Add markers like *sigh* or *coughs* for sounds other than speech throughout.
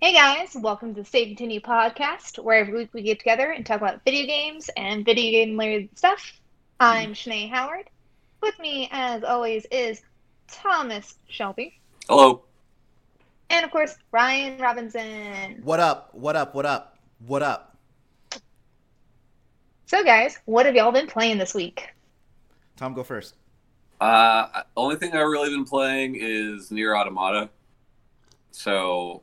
Hey guys, welcome to the Save Continue podcast, where every week we get together and talk about video games and video game related stuff. I'm Shanae Howard. With me, as always, is Thomas Shelby. Hello. And of course, Ryan Robinson. What up? What up? What up? What up? So, guys, what have y'all been playing this week? Tom, go first. Uh, only thing I've really been playing is Nier Automata. So,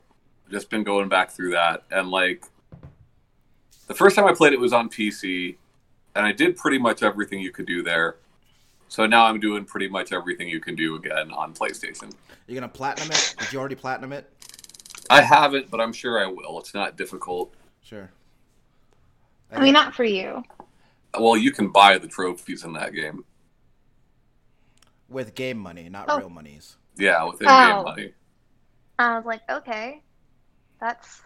just been going back through that. And, like, the first time I played it was on PC, and I did pretty much everything you could do there. So now I'm doing pretty much everything you can do again on PlayStation. You're gonna platinum it? Did you already platinum it? I haven't, but I'm sure I will. It's not difficult. Sure. I mean, not for you. Well, you can buy the trophies in that game. with game money, not Oh. real monies. Yeah, with in-game Oh. money. I was like, okay, that's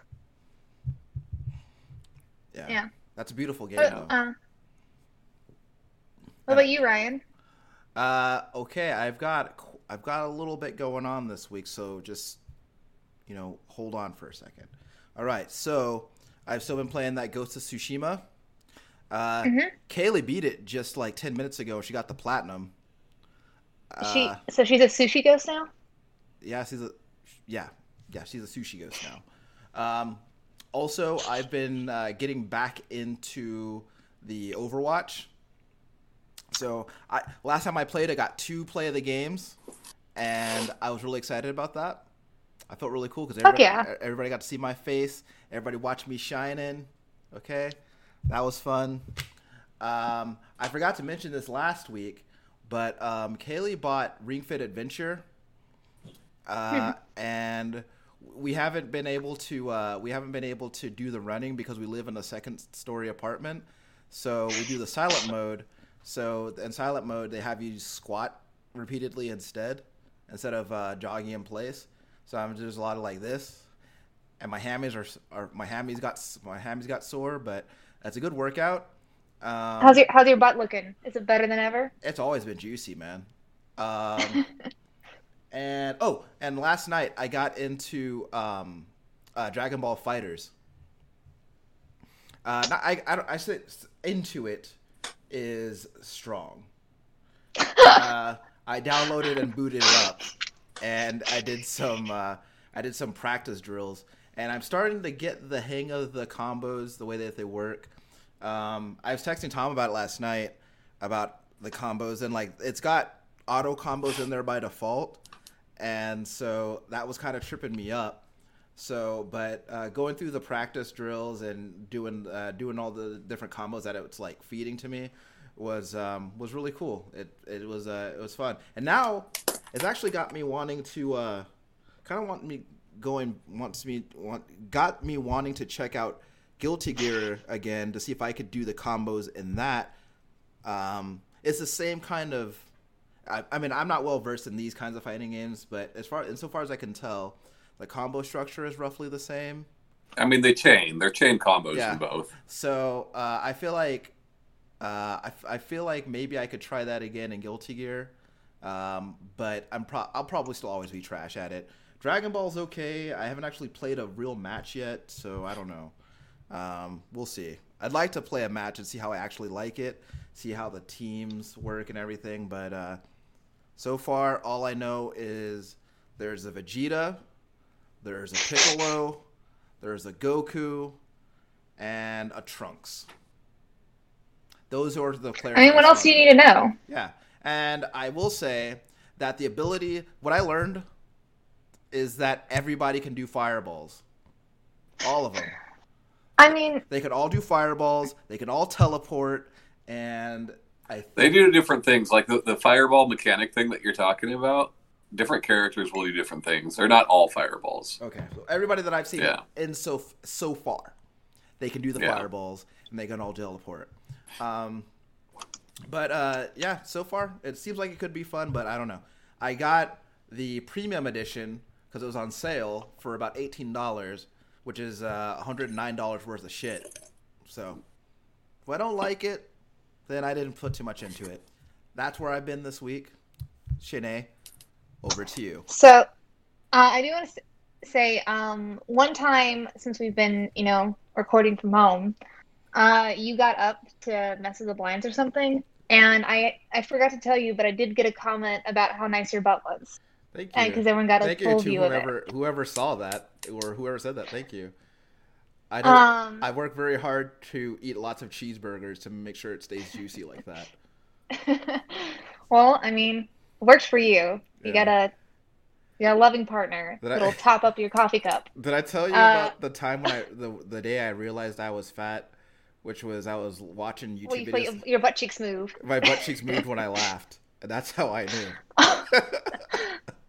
Yeah. Yeah. That's a beautiful game though. uh. What about you, Ryan? Uh, okay, I've got I've got a little bit going on this week, so just you know, hold on for a second. All right, so I've still been playing that Ghost of Tsushima. Uh, Mhm. Kaylee beat it just like ten minutes ago. She got the platinum. she Uh, so she's a sushi ghost now. Yeah, she's a yeah, yeah, she's a sushi ghost now. Um, also, I've been uh, getting back into the Overwatch. So, I last time I played, I got two play of the games, and I was really excited about that. I felt really cool because everybody, yeah. everybody got to see my face. Everybody watched me shining. Okay, that was fun. Um, I forgot to mention this last week, but um, Kaylee bought Ring Fit Adventure, uh, and we haven't been able to uh, we haven't been able to do the running because we live in a second story apartment. So we do the silent mode. So in silent mode, they have you squat repeatedly instead, instead of uh, jogging in place. So I'm just a lot of like this, and my hammies are, are my hammies got my hammies got sore, but that's a good workout. Um, How's your How's your butt looking? Is it better than ever? it's always been juicy, man. *laughs* Um, and oh, and last night I got into um, uh, Dragon Ball FighterZ. Uh, not, I I don't I say into it is strong. Uh, I downloaded and booted it up, and I did some uh, I did some practice drills, and I'm starting to get the hang of the combos, the way that they work. Um, I was texting Tom about it last night about the combos, and like it's got auto combos in there by default, and so that was kind of tripping me up. So, but uh, going through the practice drills and doing uh, doing all the different combos that it's like feeding to me was um, was really cool. It it was uh, it was fun, and now it's actually got me wanting to uh, kind of want me going wants me want got me wanting to check out Guilty Gear again to see if I could do the combos in that. Um, it's the same kind of. I, I mean, I'm not well versed in these kinds of fighting games, but as far insofar as I can tell, the combo structure is roughly the same. I mean, they chain. They're chain combos Yeah. in both. So uh, I feel like uh, I, f- I feel like maybe I could try that again in Guilty Gear, um, but I'm pro- I'll probably still always be trash at it. Dragon Ball's okay. I haven't actually played a real match yet, so I don't know. Um, we'll see. I'd like to play a match and see how I actually like it, see how the teams work and everything. But uh, so far, all I know is there's a Vegeta, there's a Piccolo, there's a Goku, and a Trunks. Those are the players. I mean, what else do you need to know? Yeah, and I will say that the ability, what I learned, is that everybody can do fireballs. All of them. I mean, They could all do fireballs. They can all teleport, and I. They do different things, like the, the fireball mechanic thing that you're talking about. Different characters will do different things. They're not all fireballs. Okay, so everybody that I've seen Yeah. in so so far, they can do the Yeah. fireballs and they can all teleport. Um, but uh, yeah, so far it seems like it could be fun, but I don't know. I got the premium edition because it was on sale for about eighteen dollars, which is uh, one hundred nine dollars worth of shit. So if I don't like it, then I didn't put too much into it. That's where I've been this week. Shanae, over to you. so uh, I do want to. say um, one time since we've been, you know, recording from home, uh, you got up to mess with the blinds or something, and I I forgot to tell you, but I did get a comment about how nice your butt was, Thank you. because everyone got a Thank you full to view of it. whoever whoever saw that or whoever said that. Thank you. I don't. Um, I work very hard to eat lots of cheeseburgers to make sure it stays juicy like that. *laughs* well, I mean, works for you. You Yeah. got a you got a loving partner I- that'll top up your coffee cup. *laughs* Did I tell you Uh, about the time when I the the day I realized I was fat, which was I was watching YouTube Well, you videos. your butt cheeks move. My butt cheeks moved when I laughed, and that's how I knew. *laughs*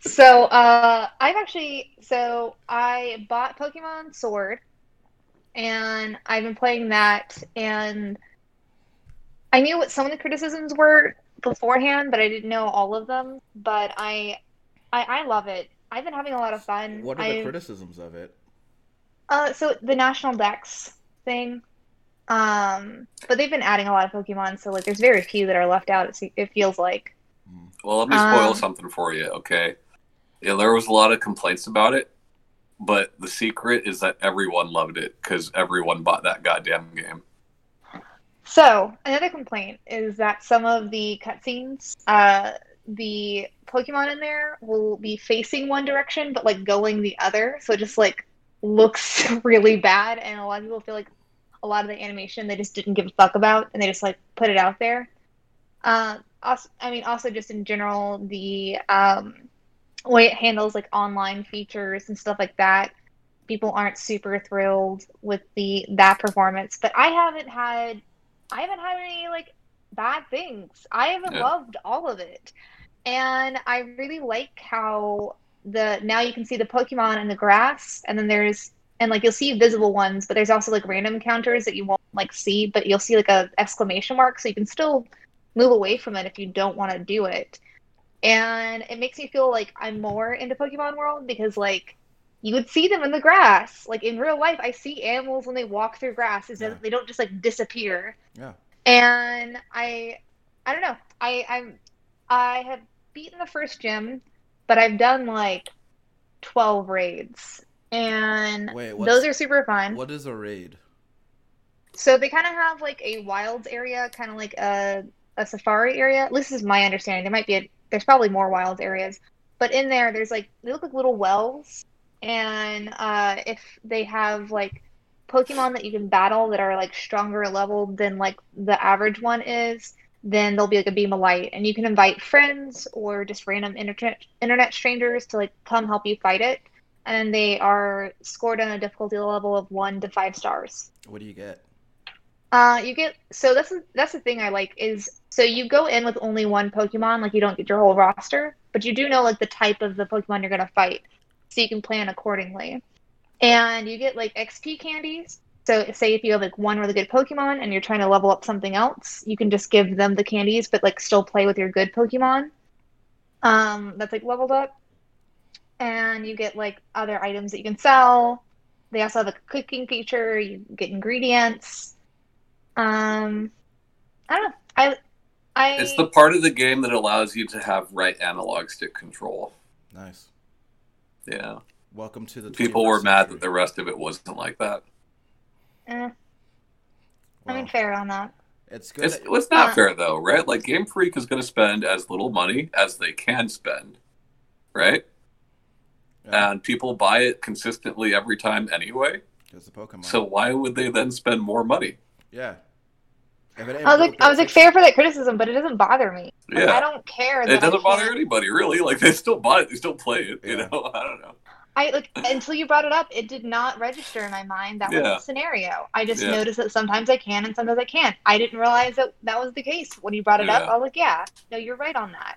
So, uh, I've actually so I bought Pokemon Sword, and I've been playing that, and I knew what some of the criticisms were beforehand, but I didn't know all of them. But I, I, I love it. I've been having a lot of fun. what are the I've- criticisms of it? Uh, so the National Dex thing, um, but they've been adding a lot of Pokemon, so like there's very few that are left out. It, it feels like. Well, let me spoil Um, something for you, okay? Yeah, there was a lot of complaints about it, but the secret is that everyone loved it because everyone bought that goddamn game. So another complaint is that some of the cutscenes, uh, the Pokemon in there will be facing one direction, but like going the other, so it just like looks *laughs* really bad, and a lot of people feel like a lot of the animation they just didn't give a fuck about, and they just like put it out there. Uh, also, I mean, also just in general, the um, way it handles like online features and stuff like that. People aren't super thrilled with the that performance but i haven't had i haven't had any like bad things. I haven't Yeah. loved all of it. And i really like how the now you can see the pokemon in the grass and then there's and like you'll see visible ones but there's also like random encounters that you won't like see but you'll see like a exclamation mark so you can still move away from it if you don't want to do it and it makes me feel like I'm more into Pokemon World because like you would see them in the grass. Like in real life, I see animals when they walk through grass. Is Yeah. they don't just like disappear. Yeah. And I, I don't know. I I'm I have beaten the first gym, but I've done like twelve raids, and Wait, those are super fun. what is a raid? So they kind of have like a wilds area, kind of like a a safari area. At least this is my understanding. There might be a there's probably more wild areas, but in there there's like they look like little wells, and uh, if they have like Pokemon that you can battle that are like stronger leveled than like the average one is, then there'll be like a beam of light, and you can invite friends or just random internet internet strangers to like come help you fight it. And they are scored on a difficulty level of one to five stars. What do you get? Uh, you get so that's that's the thing I like is so you go in with only one Pokemon, like you don't get your whole roster, but you do know like the type of the Pokemon you're gonna fight, so you can plan accordingly. And you get like XP candies. So say if you have like one really good Pokemon and you're trying to level up something else, you can just give them the candies, but like still play with your good Pokemon. Um, that's like leveled up. And you get like other items that you can sell. They also have a cooking feature. You get ingredients. Um, I don't know. I, I. It's the part of the game that allows you to have right analog stick control. Nice. Yeah. Welcome to the. People were mad century. that the rest of it wasn't like that. eh, I mean, fair on that. it's good. It's, it's not Uh, fair though, right? Like Game Freak is going to spend as little money as they can spend, right? yeah, And people buy it consistently every time anyway. it's the Pokemon. So why would they then spend more money? yeah. If I was like, I was like, fair for that criticism, but it doesn't bother me. Like, Yeah. I don't care. That It doesn't bother anybody really. Like they still buy it, they still play it. You Yeah. know, *laughs* I don't know. I like until you brought it up, it did not register in my mind. That was Yeah. the scenario. I just Yeah. noticed that sometimes I can and sometimes I can't. I didn't realize that that was the case when you brought it up. I was like, yeah, no, you're right on that.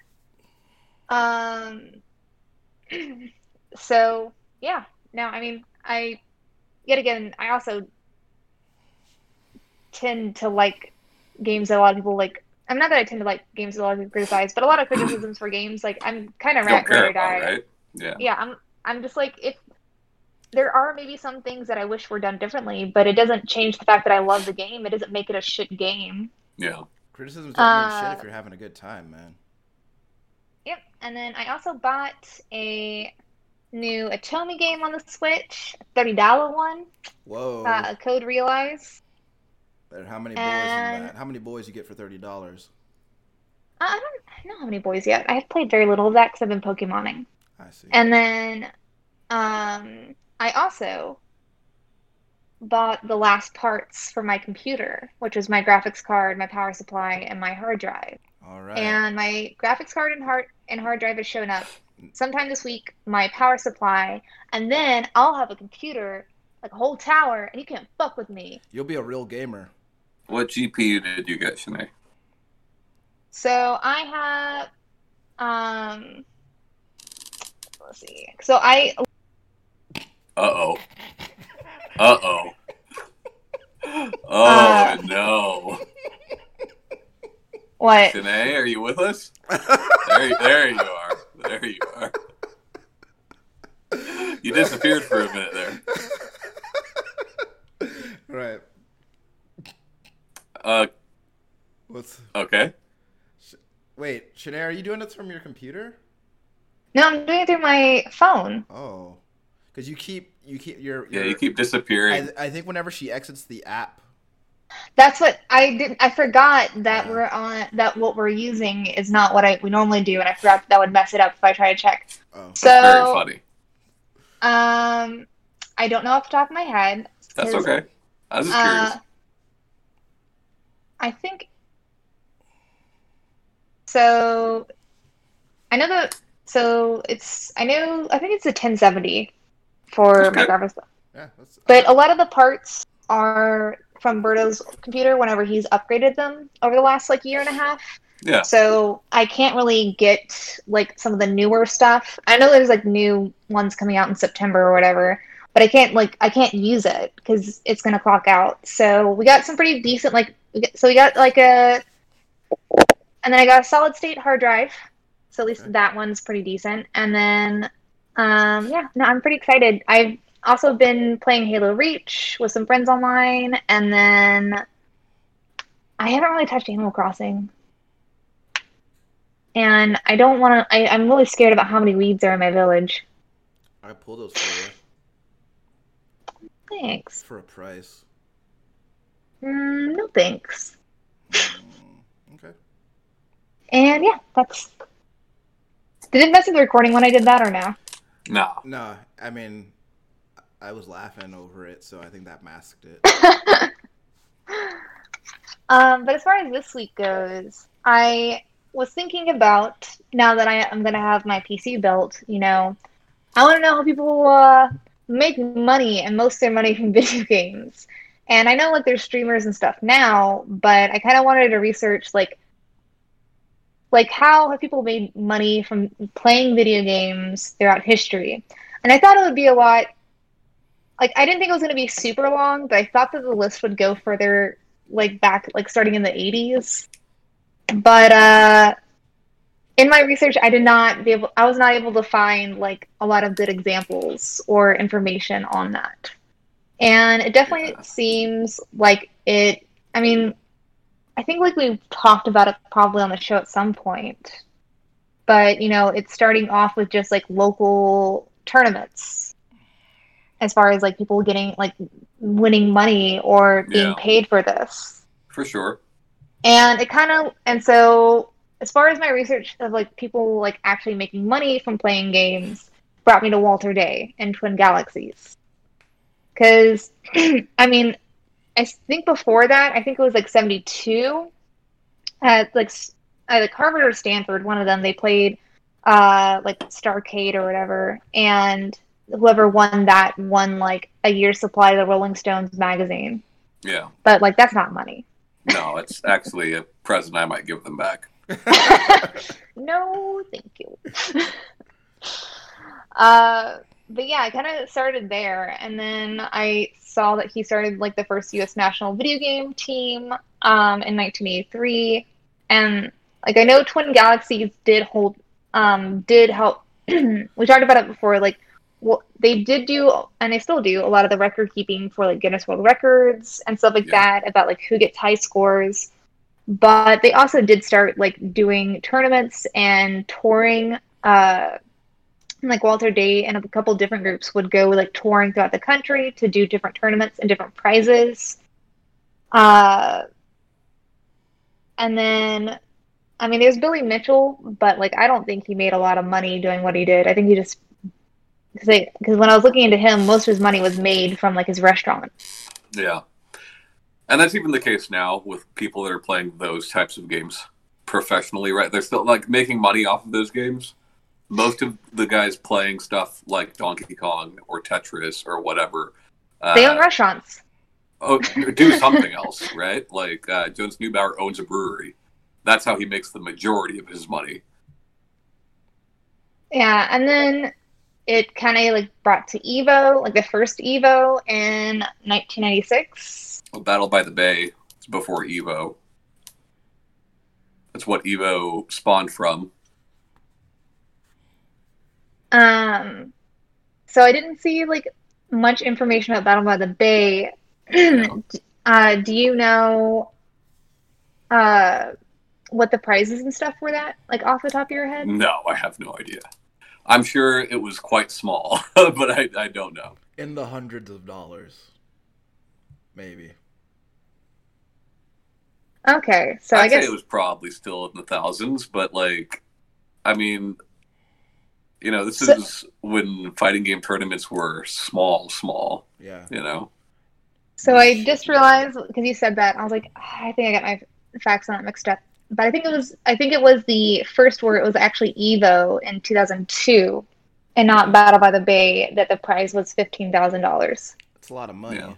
Um. *clears throat* so yeah, no, I mean, I yet again, I also tend to like games that a lot of people like. I'm not that I tend to like games that a lot of people criticize, but a lot of criticisms for games like I'm kind of Don't rat care or die right? Yeah. yeah i'm i'm just like if there are maybe some things that i wish were done differently but it doesn't change the fact that i love the game it doesn't make it a shit game Yeah. Criticisms don't mean shit Uh, if you're having a good time, man. yep and then i also bought a new Otome game on the Switch, thirty dollar one. Whoa. Uh, Code Realize. There- how many boys and- in that? How many boys you get for thirty dollars? I I don't know how many boys yet. I have played very little of that because I've been Pokemoning. I see. And then um, I also bought the last parts for my computer, which was my graphics card, my power supply, and my hard drive. All right. And my graphics card and hard and hard drive has shown up sometime this week. My power supply, and then I'll have a computer, like a whole tower, and you can't fuck with me. You'll be a real gamer. What GPU did you get, Shanae? So I have, um, let's see. So I Uh oh. *laughs* Uh oh. Oh Uh, no. what? Shanae, are you with us? *laughs* There, there you are. There you are. You disappeared for a minute there. *laughs* right. Uh, What's okay. wait, Shanae, are you doing this from your computer? No, I'm doing it through my phone. Oh, because you keep you keep your, Yeah, you keep disappearing. I, I think whenever she exits the app, That's what I didn't. I forgot that Yeah. we're on. That what we're using is not what I we normally do, and I forgot that, that would mess it up if I try to check. oh, So, That's very funny. um, I don't know off the top of my head. That's okay. I was just curious. Uh, I think. So, I know that. So it's. I know. I think it's a 1070 for my graphics. yeah, But a lot of the parts are from Berto's computer whenever he's upgraded them over the last like year and a half. yeah. So I can't really get like some of the newer stuff. I know there's like new ones coming out in September or whatever, but I can't like I can't use it because it's gonna clock out. So we got some pretty decent like we so we got like a and then I got a solid state hard drive. So at least Okay. that one's pretty decent. And then um yeah, no, I'm pretty excited. I've also been playing Halo Reach with some friends online and then I haven't really touched Animal Crossing and I don't want to. I'm really scared about how many weeds are in my village. I pull those for you Thanks. for a price. Mm, no thanks. Mm, okay. And yeah, that's. Did it mess with the recording when I did that or no? No. No, I mean, I was laughing over it, so I think that masked it. *laughs* um, but as far as this week goes, I was thinking about now that I, I'm gonna have my PC built. You know, I want to know how people uh, make money and most of their money from *laughs* video games. And I know like there's streamers and stuff now, but I kind of wanted to research like like how have people made money from playing video games throughout history. And I thought it would be a lot like I didn't think it was going to be super long, but I thought that the list would go further like back like starting in the 80s. But uh in my research I did not be able I was not able to find like a lot of good examples or information on that. And it definitely Yeah. seems like it I mean I think like we've talked about it probably on the show at some point. But, you know, it's starting off with just like local tournaments as far as like people getting like winning money or being Yeah. paid for this. For sure. And it kind of and so as far as my research of like people like actually making money from playing games brought me to Walter Day and Twin Galaxies. Cuz *clears throat* I mean I think before that, I think it was like 72 at like either Harvard or Stanford, one of them, they played uh like Starcade or whatever and whoever won that won like a year's supply of the Rolling Stones magazine. Yeah. But like that's not money. No, it's actually a present I might give them back. *laughs* no, thank you. *laughs* uh, but yeah, I kind of started there, and then I saw that he started like the first U.S. national video game team um, in 1983, and like I know Twin Galaxies did hold, um, did help. *clears throat* we talked about it before, like. Well, they did do, and they still do, a lot of the record keeping for like Guinness World Records and stuff like Yeah. that about like who gets high scores but they also did start like doing tournaments and touring uh like Walter Day and a couple different groups would go like touring throughout the country to do different tournaments and different prizes. Uh, and then, I mean, there's Billy Mitchell, but like I don't think he made a lot of money doing what he did. I think he just because because when I was looking into him, most of his money was made from like his restaurant. Yeah. And that's even the case now with people that are playing those types of games professionally, right? They're still like making money off of those games. Most of the guys playing stuff like Donkey Kong or Tetris or whatever, uh, They own restaurants. oh, do *laughs* something else, right? Like uh, Jonas Neubauer owns a brewery. That's how he makes the majority of his money. Yeah, and then it kind of like brought to Evo, like the first Evo in 1996. Battle by the Bay is before Evo. That's what Evo spawned from. Um, so I didn't see like much information about Battle by the Bay. *clears throat* uh, do you know uh what the prizes and stuff were that like off the top of your head? No, I have no idea. I'm sure it was quite small, *laughs* but I, I don't know. In the hundreds of dollars. Maybe. Okay, so I'd I guess say it was probably still in the thousands, but like, I mean, you know, this So- is when fighting game tournaments were small, small. Yeah. You know, so. I just realized because you said that I was like, "Ah, I think I got my facts on that mixed up. But I think it was I think it was the first where it was actually Evo in 2002, and not Battle by the Bay that the prize was fifteen thousand dollars. It's a lot of money. Yeah.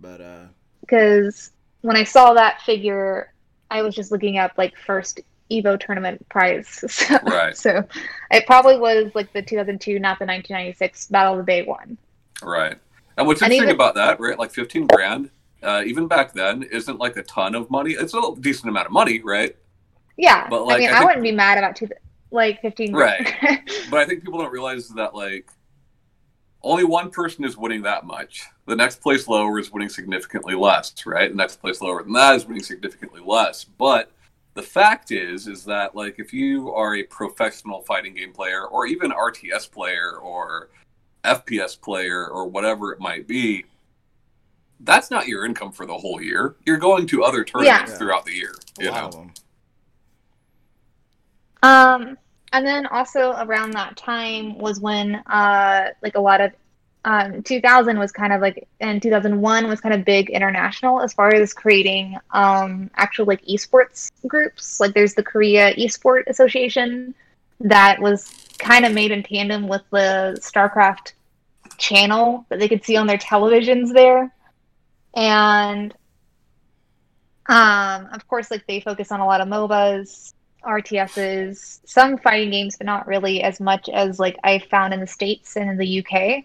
But uh because when I saw that figure, I was just looking up like first Evo tournament prize. *laughs* So, Right. so it probably was like the 2002, not the 1996 Battle of the Bay one. right? And what's And interesting even- about that, right? Like 15 grand, uh, even back then, isn't like a ton of money. It's a decent amount of money, right? Yeah, But, like, I mean, I I, think- wouldn't be mad about two, like 15. Right. But I think people don't realize that like only one person is winning that much. The next place lower is winning significantly less, right? The next place lower than that is winning significantly less. But the fact is, is that like if you are a professional fighting game player, or even RTS player, or FPS player, or whatever it might be, that's not your income for the whole year. You're going to other tournaments Yeah. throughout the year. a You lot know. Um, and then also around that time was when uh like a lot of um 2000 was kind of like and 2001 was kind of big international as far as creating um actual like esports groups. Like there's the Korea Esport Association that was kind of made in tandem with the StarCraft channel that they could see on their televisions there. And um of course like they focus on a lot of MOBAs RTSs, some fighting games, but not really as much as like I found in the States and in the UK.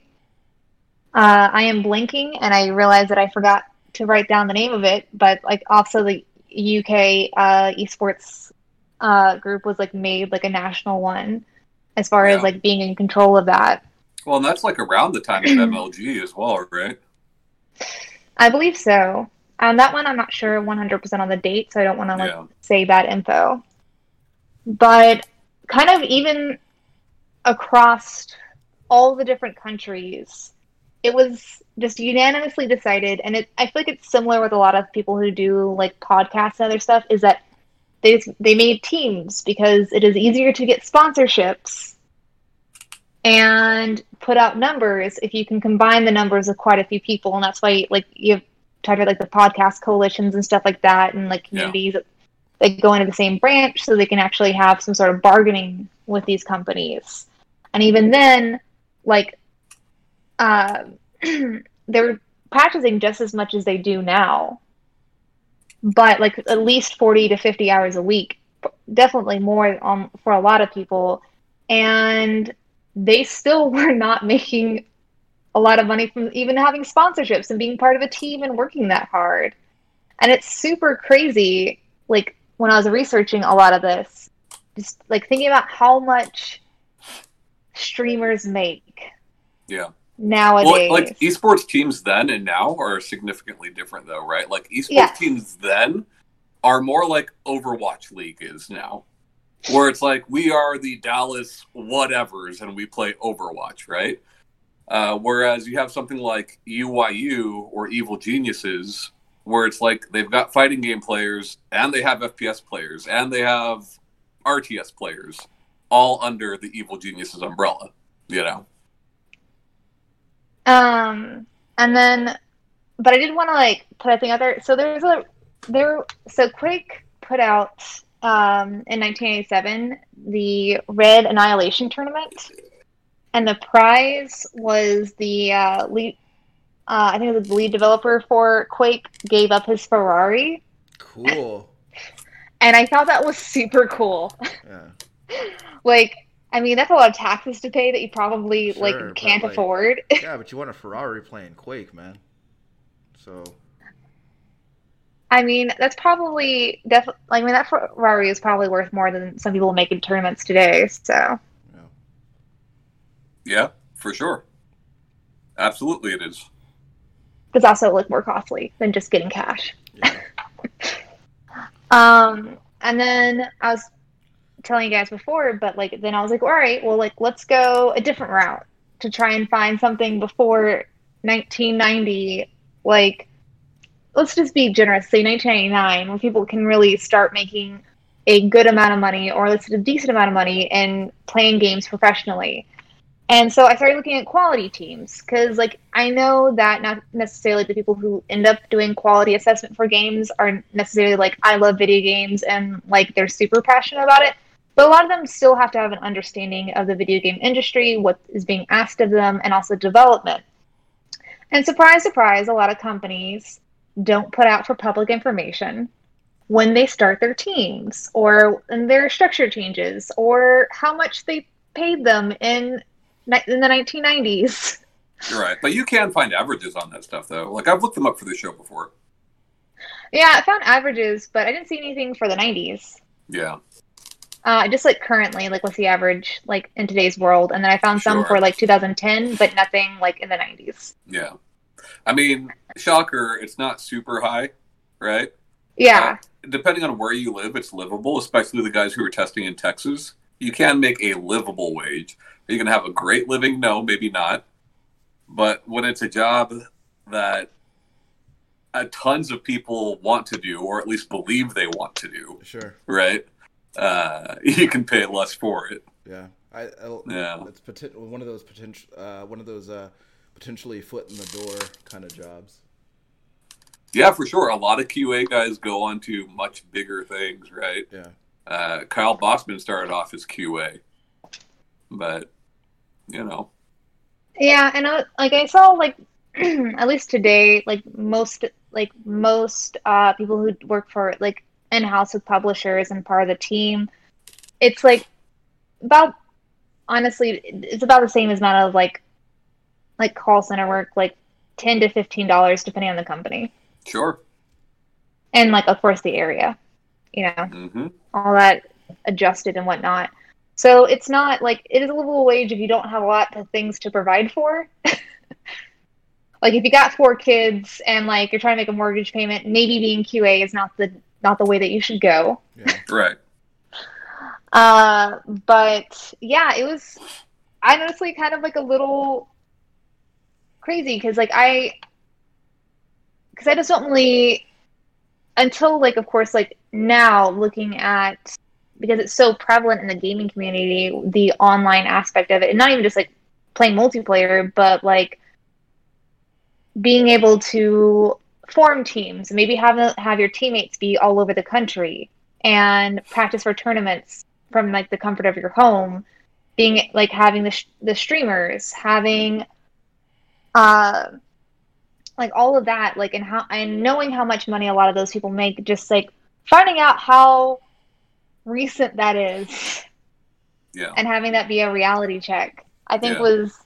Uh, I am blinking and I realized that I forgot to write down the name of it, but like also the UK uh, esports uh, group was like made like a national one as far Yeah. as like being in control of that. well, and that's like around the time of *clears throat* MLG as well, right? I believe so. On that one, I'm not sure 100% on the date, so I don't want to like Yeah. say bad info. But kind of even across all the different countries, it was just unanimously decided, and it I feel like it's similar with a lot of people who do like podcasts and other stuff, is that they they made teams because it is easier to get sponsorships and put out numbers if you can combine the numbers of quite a few people, and that's why like you've talked about like the podcast coalitions and stuff like that, and like Yeah. communities that go into the same branch so they can actually have some sort of bargaining with these companies. And even then, like, *clears throat* uh, they were practicing just as much as they do now, but like at least 40 to 50 hours a week, definitely more um, for a lot of people. And they still *laughs* were not making a lot of money from even having sponsorships and being part of a team and working that hard. And it's super crazy. Like when I was researching a lot of this, just like thinking about how much streamers make Yeah. Nowadays. Well, like esports teams then and now are significantly different, though, right? Like esports teams then are more like Overwatch League is now. where it's like we are the Dallas whatevers and we play Overwatch, right? Uh, whereas you have something like UYU or Evil Geniuses, where it's like they've got fighting game players and they have FPS players and they have RTS players, all under the Evil Geniuses umbrella. You know. Um, and then, but I did want to like put a thing out there. So there's a there. So Quake put out um, in 1987 the Red Annihilation tournament, and the prize was the uh, lead. Uh, I think it was the lead developer for Quake gave up his Ferrari, Cool. *laughs* and I thought that was super cool. Yeah. *laughs* like, I mean, that's a lot of taxes to pay that you probably Sure, like can't like- afford. *laughs* Yeah, but you want a Ferrari playing Quake, man. So I mean, that's probably definitely. I mean, that Ferrari is probably worth more than some people make in tournaments today. So, you. Yeah, for sure. Absolutely, it is. it's also like more costly than just getting cash. Yeah. *laughs* Um, and then I was telling you guys before, but like then I was like, all right, well, like let's go a different route to try and find something before 1990. Like, let's just be generous, say 1999, when people can really start making a good amount of money or let's say a decent amount of money and playing games professionally. And so I started looking at quality teams because, like, I know that not necessarily the people who end up doing quality assessment for games are necessarily like, I love video games and like they're super passionate about it. But a lot of them still have to have an understanding of the video game industry, what is being asked of them, and also development. And surprise, surprise, a lot of companies don't put out for public information when they start their teams or in their structure changes or how much they paid them in in the 1990s. You're right. But you can find averages on that stuff, though. Like, I've looked them up for the show before. Yeah, I found averages, but I didn't see anything for the 90s. Yeah. Uh, just like currently, like what's the average like in today's world? And then I found some for like 2010, but nothing like in the 90s. Yeah. I mean, shocker, it's not super high, right? Yeah, Depending on where you live, it's livable, especially the guys who are testing in Texas. You can make a livable wage. Are you going to have a great living? No, maybe not. But when it's a job that uh, tons of people want to do, or at least believe they want to do, Sure. right? Uh, *laughs* you can pay less for it. Yeah. I, I Yeah. it's poten- one of those potential uh, one of those uh, potentially foot in the door kind of jobs. Yeah, for sure. A lot of QA guys go on to much bigger things, right? Yeah. Uh, Kyle Bosman started off as QA, but you know, yeah, and I, like I saw like *clears throat* at least today, like most like most uh, people who work for like in house with publishers and part of the team, it's like about honestly, it's about the same amount of like like call center work, like ten to fifteen dollars depending on the company. sure. and like of course the area you know hmm all that adjusted and whatnot so it's not like it is a livable wage if you don't have a lot of things to provide for *laughs* like if you got four kids and like you're trying to make a mortgage payment maybe being qa is not the not the way that you should go Yeah. Right. uh but yeah it was i honestly kind of like a little crazy because like i because i just don't really until like of course like now looking at because it's so prevalent in the gaming community the online aspect of it and not even just like playing multiplayer but like being able to form teams maybe have have your teammates be all over the country and practice for tournaments from like the comfort of your home being like having the, sh- the streamers having uh like all of that like and how and knowing how much money a lot of those people make just like finding out how recent that is Yeah. and having that be a reality check i think Yeah. was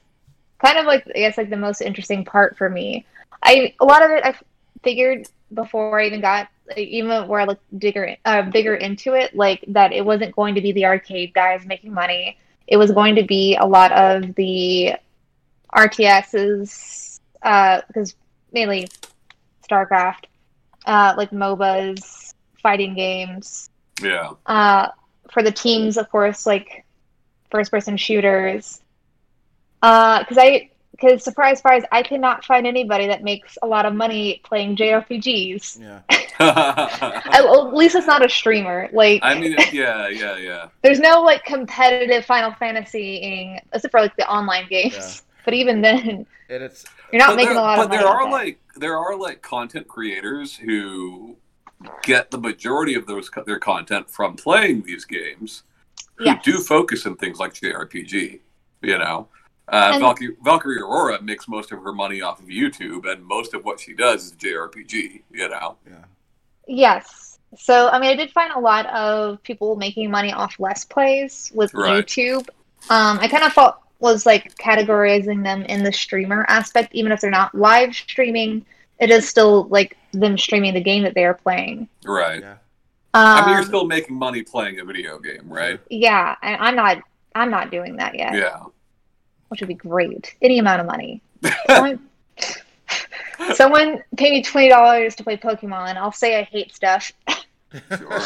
kind of like i guess like the most interesting part for me i a lot of it i figured before i even got even where i looked digger uh, bigger into it like that it wasn't going to be the arcade guys making money it was going to be a lot of the rts's uh because mainly starcraft uh like mobas fighting games Yeah. uh, for the teams, of course, like first person shooters. Uh, because I, because surprise, surprise, I cannot find anybody that makes a lot of money playing JRPGs. Yeah. *laughs* *laughs* At, at least it's not a streamer. Like, I mean, yeah, yeah, yeah. there's no like competitive Final Fantasying, except for like the online games. Yeah. *laughs* But even then, And it's you're not But making there, a lot but of money. there are with that. like there are like content creators who get the majority of those their content from playing these games who Yes. do focus in things like JRPG. You know, uh, And- Valkyrie, Valkyrie Aurora makes most of her money off of YouTube, and most of what she does is JRPG. You know, yeah. Yes. So, I mean, I did find a lot of people making money off Let's Plays with Right. YouTube. Um, I kind of felt was like categorizing them in the streamer aspect, even if they're not live streaming, it is still like them streaming the game that they are playing. right? Yeah. I Um, mean, you're still making money playing a video game, right? yeah, and I'm not. I'm not doing that yet, Yeah. Which would be great. Any amount of money. Someone, *laughs* someone pay me twenty dollars to play Pokemon. I'll say I hate stuff. Sure.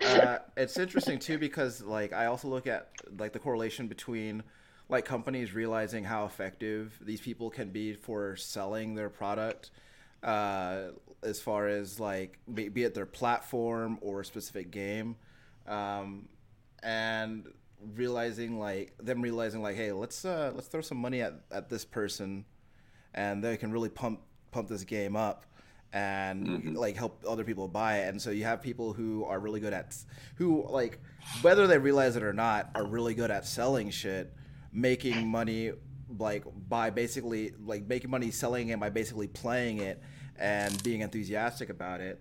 *laughs* uh, it's interesting too because like I also look at like the correlation between like companies realizing how effective these people can be for selling their product uh, as far as like be, be it their platform or a specific game um, and realizing like them realizing like hey let's uh, let's throw some money at, at this person and they can really pump pump this game up and Mhm. like help other people buy it and so you have people who are really good at who like whether they realize it or not are really good at selling shit making money like by basically like making money selling it by basically playing it and being enthusiastic about it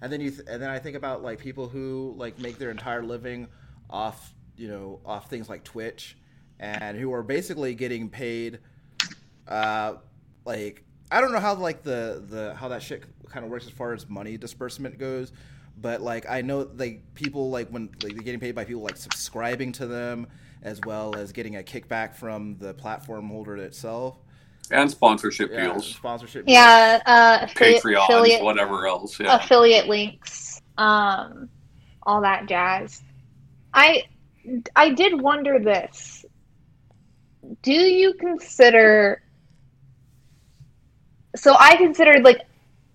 and then you th- and then I think about like people who like make their entire living off you know off things like Twitch and who are basically getting paid uh like I don't know how like the the how that shit kind of works as far as money disbursement goes but like I know like people like when like they're getting paid by people like subscribing to them as well as getting a kickback from the platform holder itself And sponsorship yeah, deals, sponsorship Yeah, uh, affiliate, Patreons, affiliate, whatever else. Yeah. affiliate links, um, all that jazz. I I did wonder this. Do you consider? So I considered like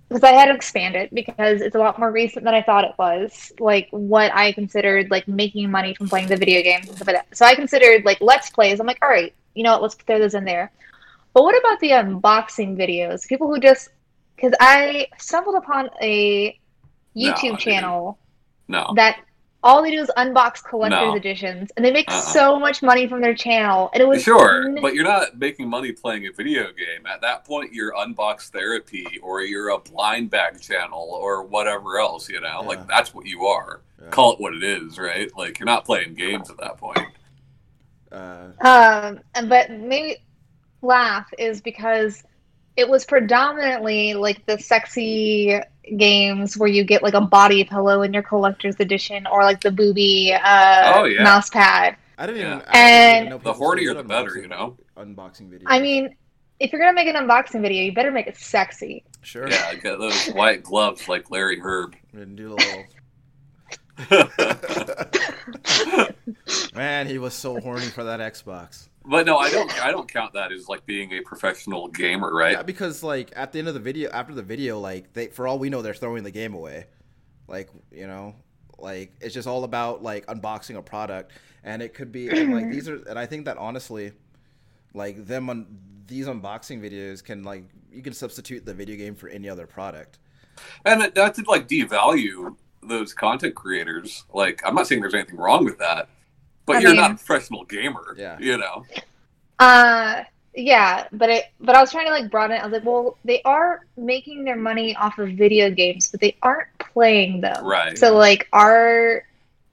because I had to expand it because it's a lot more recent than I thought it was. Like what I considered like making money from playing the video games and stuff like that. So I considered like let's plays. I'm like, all right, you know what? Let's throw those in there. But what about the unboxing videos? People who just because I stumbled upon a YouTube dude. channel no. that all they do is unbox collector's No. editions, and they make Uh-uh. so much money from their channel. And it was Sure, n- but you're not making money playing a video game. At that point, you're unbox therapy or you're a blind bag channel or whatever else, you know? Yeah. Like, that's what you are. Yeah. Call it what it is, right? Like, you're not playing games at that point. uh, Um, but maybe laugh is because it was predominantly like the sexy games where you get like a body pillow in your collector's edition or like the booby uh, Oh, yeah. mouse pad. I didn't even. Yeah. I didn't even know The people still hornier the better, you know? Unboxing video. I mean, if you're gonna make an unboxing video, you better make it sexy. sure. Yeah, get those white gloves like Larry Hryb. *laughs* And do a little. *laughs* Man, he was so horny for that Xbox. But no, I don't. I don't count that as like being a professional gamer, right? Yeah, because like at the end of the video, after the video, like they, for all we know, they're throwing the game away. Like you know, like it's just all about like unboxing a product, and it could be and, like *clears throat* these are, and I think that honestly, like them on these unboxing videos can like you can substitute the video game for any other product. And that, that did like devalue those content creators. Like, I'm not saying there's anything wrong with that, but I you're mean- not a professional gamer. Yeah. You know. Uh yeah, but it but I was trying to like broaden it. I was like, well, they are making their money off of video games, but they aren't playing them. Right. So like are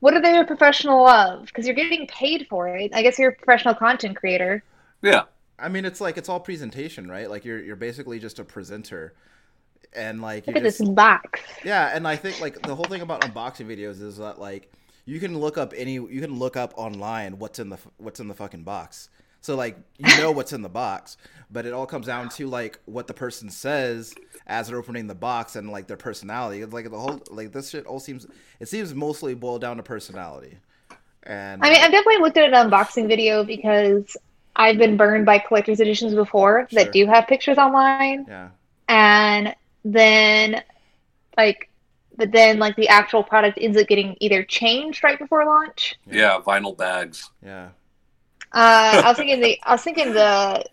what are they a professional of? Because you're getting paid for it. I guess you're a professional content creator. Yeah. I mean, it's like it's all presentation, right? Like you're you're basically just a presenter, and like Look you're at just this box. Yeah, and I think like the whole thing about unboxing videos is that like you can look up any you can look up online what's in the what's in the fucking box. So like you know what's in the box, but it all comes down to like what the person says as they're opening the box and like their personality. It's like the whole like this shit all seems it seems mostly boiled down to personality. And I mean, I've definitely looked at an unboxing video because I've been burned by collector's editions before Sure. that do have pictures online, yeah, and then like, but then like the actual product ends up getting either changed right before launch. Yeah, vinyl bags. yeah, Uh, I was thinking the I was thinking the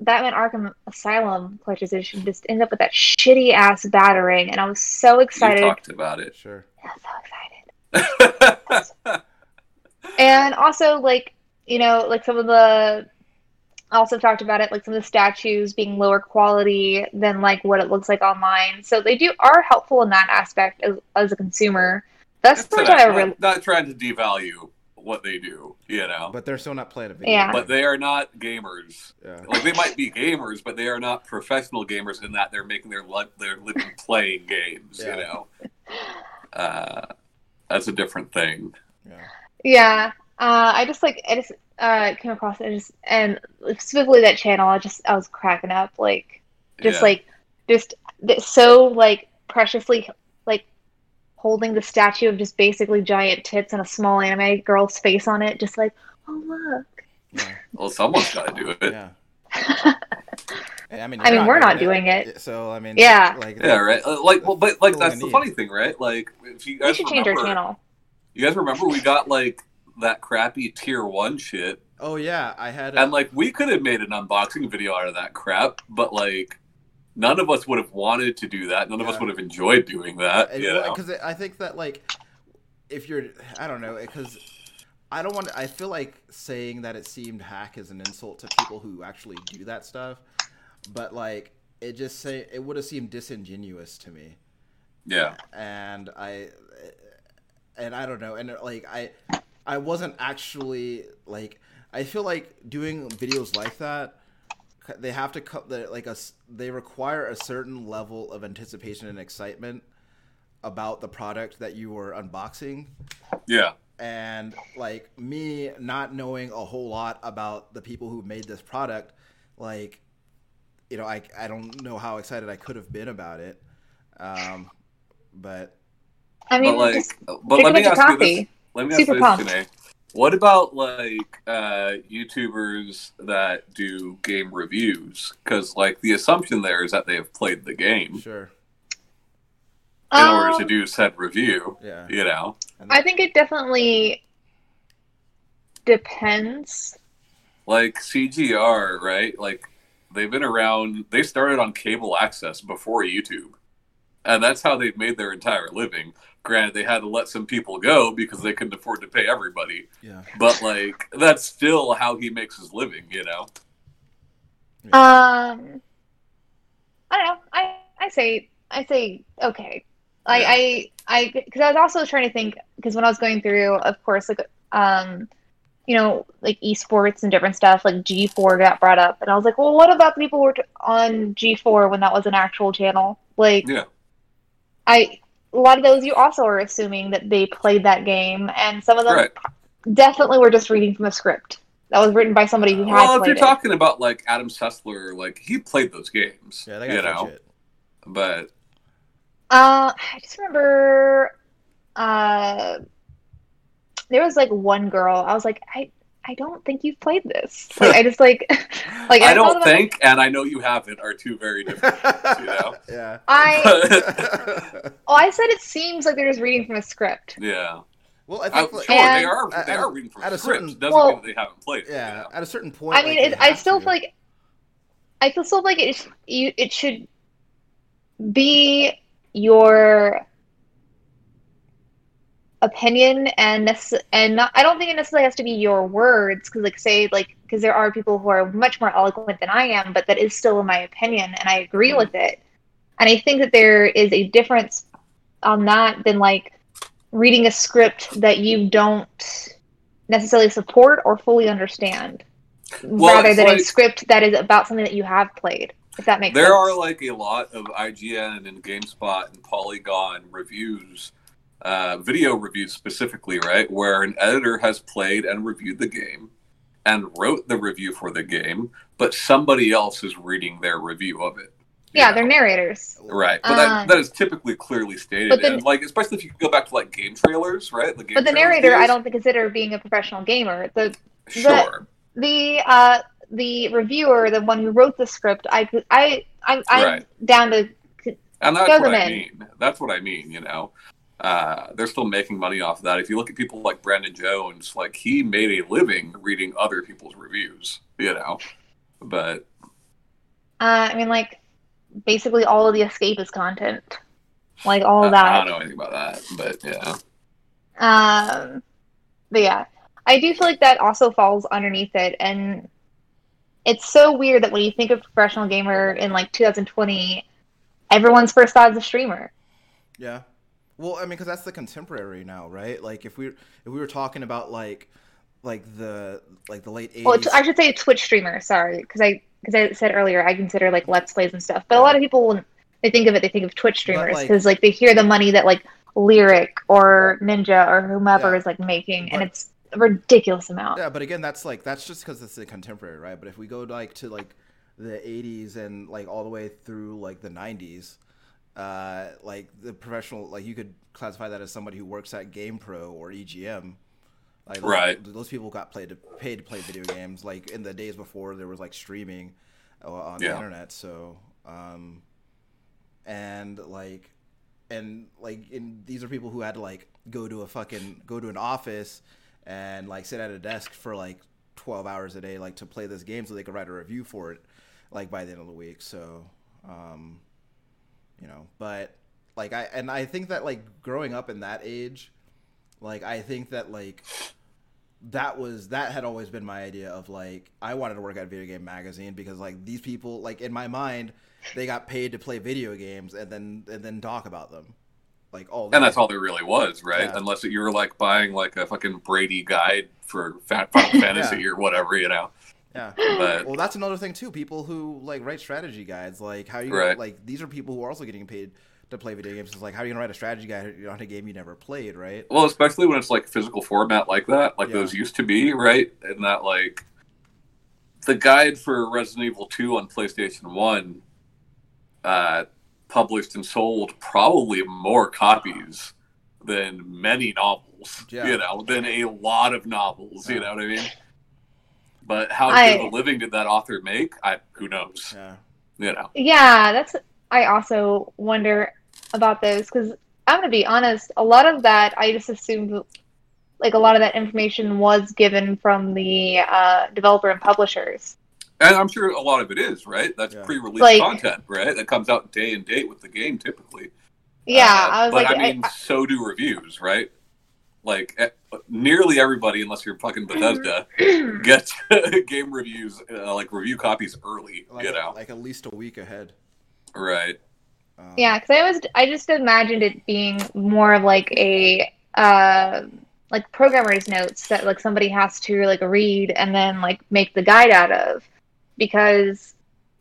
Batman Arkham Asylum collector's edition just ended up with that shitty ass battering, and I was so You excited. talked about it. sure. I was so excited. *laughs* And also, like, you know, like some of the also talked about it, like some of the statues being lower quality than like what it looks like online. So they do are helpful in that aspect as, as a consumer. That's That's not not, I really. not trying to devalue what they do, you know. But they're still not playing a video. Yeah. But they are not gamers. yeah. Like they might be gamers, but they are not professional gamers in that they're making their li- their living playing games. Yeah. You know, uh, that's a different thing. yeah. Yeah, uh, I just like I just uh, came across it just and specifically that channel. I just I was cracking up, like just Yeah. like just so like preciously like holding the statue of just basically giant tits and a small anime girl's face on it, just like oh look. yeah. Well, someone's got to do it. Yeah. *laughs* I mean, I you're mean, we're not doing it. So I mean, Yeah. like Yeah, right. Uh, Like, well, but like That's all that's I the funny thing, right? Like, if you We guys should change our channel. you guys remember we got like that crappy tier one shit, Oh yeah, I had. A, and like we could have made an unboxing video out of that crap, but like none of us would have wanted to do that. None of us would have enjoyed doing that. Because I think that like if you're, I don't know, because I don't want. I feel like saying that it seemed hack is an insult to people who actually do that stuff, but like it just say it would have seemed disingenuous to me. Yeah. and I and I don't know, and like I I wasn't actually like I feel like doing videos like that they have to cut the like a s- they require a certain level of anticipation and excitement about the product that you were unboxing Yeah. and like me not knowing a whole lot about the people who made this product like you know i, I don't know how excited i could have been about it um, but I mean, but like, just but drink let a me bunch of ask you this. Coffee. Let me Super ask you pumped. this, Janae. What about like uh, YouTubers that do game reviews? Because like the assumption there is that they have played the game sure in order to Um, do said review. yeah You know. I think it definitely depends. like CGR, right? Like they've been around. They started on cable access before YouTube, and that's how they've made their entire living. Granted, they had to let some people go because they couldn't afford to pay everybody, yeah but like that's still how he makes his living. You know? Um, I don't know. I I say I say okay. Like Yeah. I I because I was also trying to think because when I was going through, of course, like um, you know, like esports and different stuff, like G4 got brought up, and I was like, well, what about the people who were on G4 when that was an actual channel? Like, Yeah. I a lot of those you also are assuming that they played that game, and some of them Right. definitely were just reading from a script that was written by somebody who had Well, if you're it. talking about like Adam Sessler, like he played those games. yeah they got you know, legit. but Uh, I just remember, uh, there was like one girl. I was like, I, I don't think you've played this. *laughs* Like, I just like, *laughs* like I I don't told them- think, and I know you haven't, are two very different. *laughs* you know? yeah I, oh, I said it seems like they're just reading from a script. yeah. well i I, think sure, like, they And- are. They at- are reading from at a scripts. certain- Doesn't Well- mean they haven't played it. yeah you know? at a certain point I mean, like, it, I still to. feel like, I feel still like it, you, it should be your opinion and necess- and not, I don't think it necessarily has to be your words because like say like because there are people who are much more eloquent than I am, but that is still my opinion and I agree Mhm. with it. And I think that there is a difference on that than like reading a script that you don't necessarily support or fully understand Well, rather than a script that is about something that you have played. If that makes sense, There sense. are like a lot of IGN and GameSpot and Polygon reviews, uh, video reviews specifically, right, where an editor has played and reviewed the game, and wrote the review for the game, but somebody else is reading their review of it. Yeah, know? they're narrators. Right, but that, that is typically clearly stated, but then- and like especially if you go back to like game trailers, right? The game But the narrator, I don't consider being a professional gamer. The Sure, the uh the reviewer, the one who wrote the script, I could I I I'm Right. down to and that's what I mean. That's what I mean. You know, uh, they're still making money off of that. If you look at people like Brandon Jones, like he made a living reading other people's reviews. You know, but uh, I mean like basically all of the escapist content. Like all of I, I don't know anything about that. But yeah, Um, but yeah, I do feel like that also falls underneath it, and it's so weird that when you think of professional gamer in like 2020, everyone's first thought is a streamer. Yeah. Well, I mean, because that's the contemporary now, right? Like, if we if we were talking about like like the like the late eighties. it's, I should say Twitch streamer. Sorry, because I because I said earlier I consider like Let's Plays and stuff, but a lot of people when they think of it, they think of Twitch streamers because like, they hear the money that like Lirik or Ninja or whomever Yeah. is like making, and it's a ridiculous amount. Yeah, but again, that's like that's just because it's the contemporary, right? But if we go like to like the '80s and like all the way through like the '90s, uh, like the professional, like you could classify that as somebody who works at GamePro or EGM. Like those, Right. those people got played to, paid to play video games. Like in the days before there was like streaming uh, on the internet. So, um, and like, and like, and these are people who had to like go to a fucking go to an office and like sit at a desk for like 12 hours a day like to play this game so they could write a review for it like by the end of the week so um you know but like i and i think that like growing up in that age like i think that like that was that had always been my idea of like i wanted to work at video game magazine because like these people like in my mind they got paid to play video games and then and then talk about them like all and that's all there really was, right? Yeah. Unless you were like buying like a fucking Brady guide for Final *laughs* Fantasy Yeah. or whatever, you know. Yeah But Well, that's another thing too. People who like write strategy guides, like how you Right. like these are people who are also getting paid to play video games. It's like how are you gonna write a strategy guide on a game you never played, right? Well, especially when it's like physical format like that, like Yeah. those used to be, right? And that like the guide for Resident Evil 2 on PlayStation 1 uh published and sold probably more copies than many novels, Yeah. you know, than a lot of novels, you know what I mean? But how I- good of a living did that author make? I who knows, Yeah, you know. Yeah, that's. I also wonder about those because I'm gonna be honest. A lot of that I just assumed, like a lot of that information was given from the uh, developer and publishers. And I'm sure a lot of it is, right? That's Yeah. pre-release Like- content, right? That comes out day and date with the game typically. Yeah, Uh, I was but like, I mean, I- so do reviews, right? Like eh, nearly everybody, unless you're fucking Bethesda, *clears throat* gets *laughs* game reviews, uh, like review copies early. like you know, like at least a week ahead. right? Um, Yeah, because I was I just imagined it being more of like a uh, like programmer's notes that like somebody has to like read and then like make the guide out of, because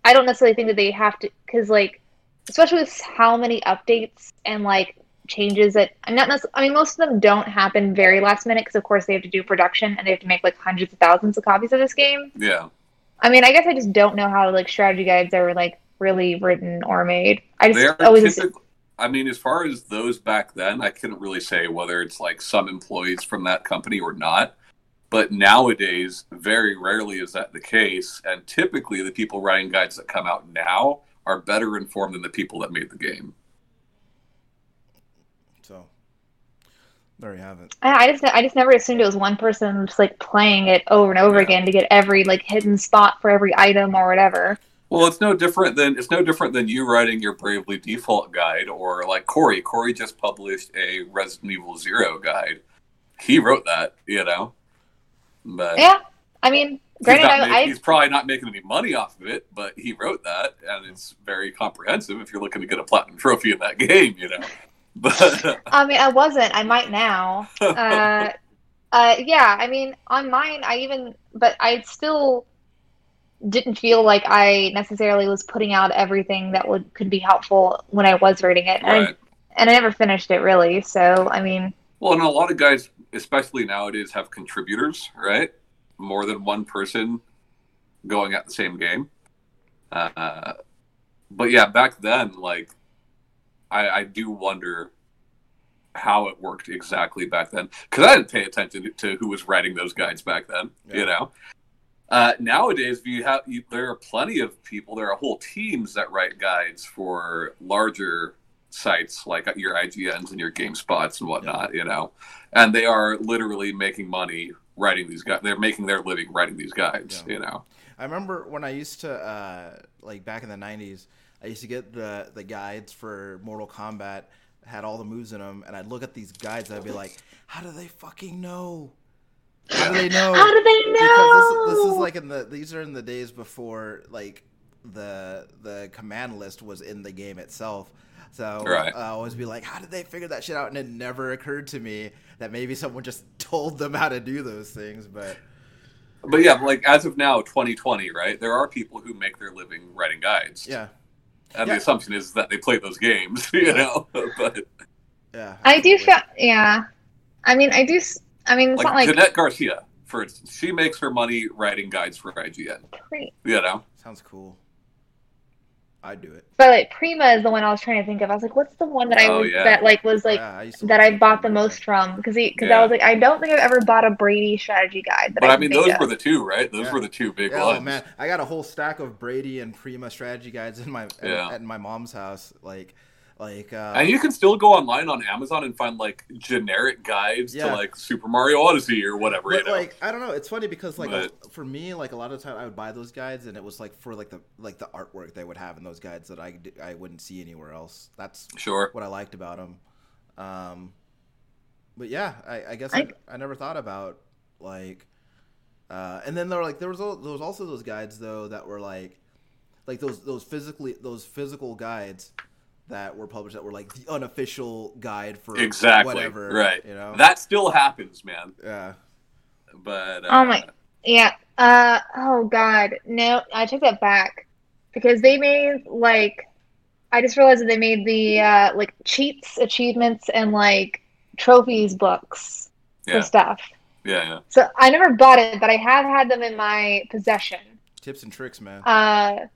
I don't necessarily think that they have to because like especially with how many updates and like changes that I'm not necessarily I mean most of them don't happen very last minute because of course they have to do production and they have to make like hundreds of thousands of copies of this game. Yeah. I mean I guess I just don't know how like strategy guides are like really written or made. I just always. I mean, as far as those back then, I couldn't really say whether it's like some employees from that company or not. But nowadays, very rarely is that the case. And typically, the people writing guides that come out now are better informed than the people that made the game. So there you have it. I I just I just never assumed it was one person just like playing it over and over Yeah. again to get every like hidden spot for every item or whatever. Well, it's no different than it's no different than you writing your Bravely Default guide or like Corey. Corey just published a Resident Evil Zero guide. He wrote that, you know. But Yeah, I mean, he's, granted, not I, ma- I he's probably not making any money off of it, but he wrote that, and it's very comprehensive if you're looking to get a platinum trophy in that *laughs* game, you know. But I mean, I wasn't. I might now. *laughs* Uh, uh, yeah. I mean, on mine, I even, but I still didn't feel like I necessarily was putting out everything that would could be helpful when I was reading it, and, right. and I never finished it really. So, I mean, Well, and a lot of guys, especially nowadays, have contributors, right? more than one person going at the same game. Uh, but yeah, back then, like, I, I do wonder how it worked exactly back then because I didn't pay attention to who was writing those guides back then. Yeah. You know, uh, nowadays you have you, there are plenty of people. There are whole teams that write guides for larger sites like your IGNs and your GameSpots and whatnot. You know, and they are literally making money writing these guys. They're making their living writing these guides. Yeah. You know, I remember when I used to uh, like back in the '90s. I used to get the the guides for Mortal Kombat, had all the moves in them, and I'd look at these guides. and I'd be like, "How do they fucking know? How do they know? How do they know? this, this is like in the these are in the days before like the the command list was in the game itself. So Right. I always be like, how did they figure that shit out? And it never occurred to me that maybe someone just *laughs* told them how to do those things. But but yeah, like as of now, 2020, right? There are people who make their living writing guides. yeah, And Yeah. the assumption is that they play those games, *laughs* you know. *laughs* but yeah. I do feel, yeah. I mean, I do. I mean, it's like, not like Jeanette Garcia, for instance, she makes her money writing guides for IGN. pre- You know, Sounds cool. I'd do it. but like Prima is the one I was trying to think of. I was like, what's the one that I Oh, was yeah. that like was like yeah, I used to that I bought the most from because he because Yeah. I was like I don't think I've ever bought a Brady strategy guide. That but I, I mean, those of. were the two, right? Those Yeah. were the two big Yeah, oh, ones. oh man, I got a whole stack of Brady and Prima strategy guides in my Yeah. at, at my mom's house. Like, like uh, And you can still go online on Amazon and find like generic guides Yeah. to like Super Mario Odyssey or whatever. But you know, like I don't know, it's funny because like But- for me, like a lot of time I would buy those guides and it was like for like the like the artwork they would have in those guides that I I wouldn't see anywhere else. That's sure. what I liked about them. Um, but yeah, I, I guess I, I- I, never thought about like, uh, and then there were like there was al- there was also those guides though that were like, like those those physically those physical guides that were published that were like the unofficial guide for Exactly. whatever, right. You know, That still happens, man. yeah, But uh, Oh my- Yeah. Uh. Oh God. No. I took that back because they made like. I just realized that they made the uh, like cheats, achievements, and like trophies books yeah, for stuff. yeah, yeah. So I never bought it, but I have had them in my possession. tips and tricks, man. Uh.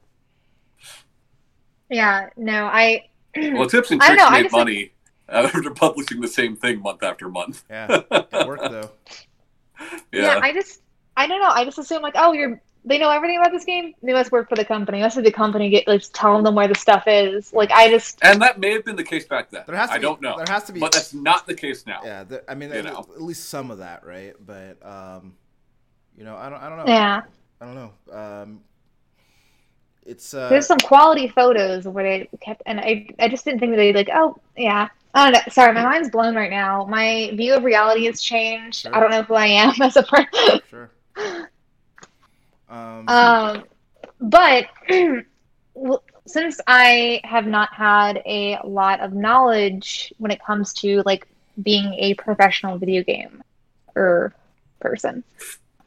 Yeah. No. I. Well, tips and tricks know, I made just, like- money *laughs* after publishing the same thing month after month. yeah, *laughs* it worked though. Yeah. I just. I don't know. I just assume like, oh, you're. They know everything about this game. They must work for the company. Must be the company get like telling them where the stuff is. Like I just. and that may have been the case back then. There has to I be, don't know, There has to be, but that's not the case now. yeah. There, I mean, You at, know. at least some of that, right? But um, you know, I don't, I don't know. Yeah. I don't know. Um, it's uh, There's some quality photos where they kept, and I, I just didn't think that they'd like, oh, yeah. I don't know. Sorry, my mind's blown right now. My view of reality has changed. Sure. I don't know who I am *laughs* as a person. sure. Um, Um, but *clears throat* well, since I have not had a lot of knowledge when it comes to like being a professional video game or person,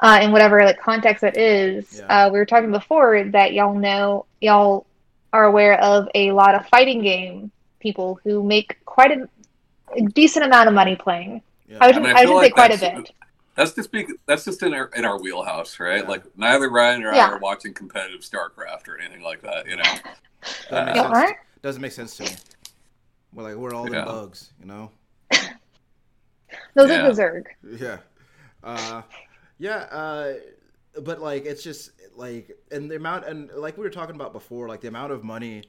uh, in whatever like context that is. Yeah. uh, we were talking before that y'all know y'all are aware of a lot of fighting game people who make quite a, a decent amount of money playing. yeah. I would, I mean, I I feel would say quite a bit. That's just be, that's just in our in our wheelhouse, right? Yeah. Like neither Ryan or I are watching competitive StarCraft or anything like that, you know. *laughs* Doesn't make Uh, Y'all sense. Doesn't make sense to me. We're like we're all Yeah. in bugs, you know. *laughs* Those Yeah. are the Zerg. Yeah. Uh, yeah. Uh, but like, it's just like, and the amount, and like we were talking about before, like the amount of money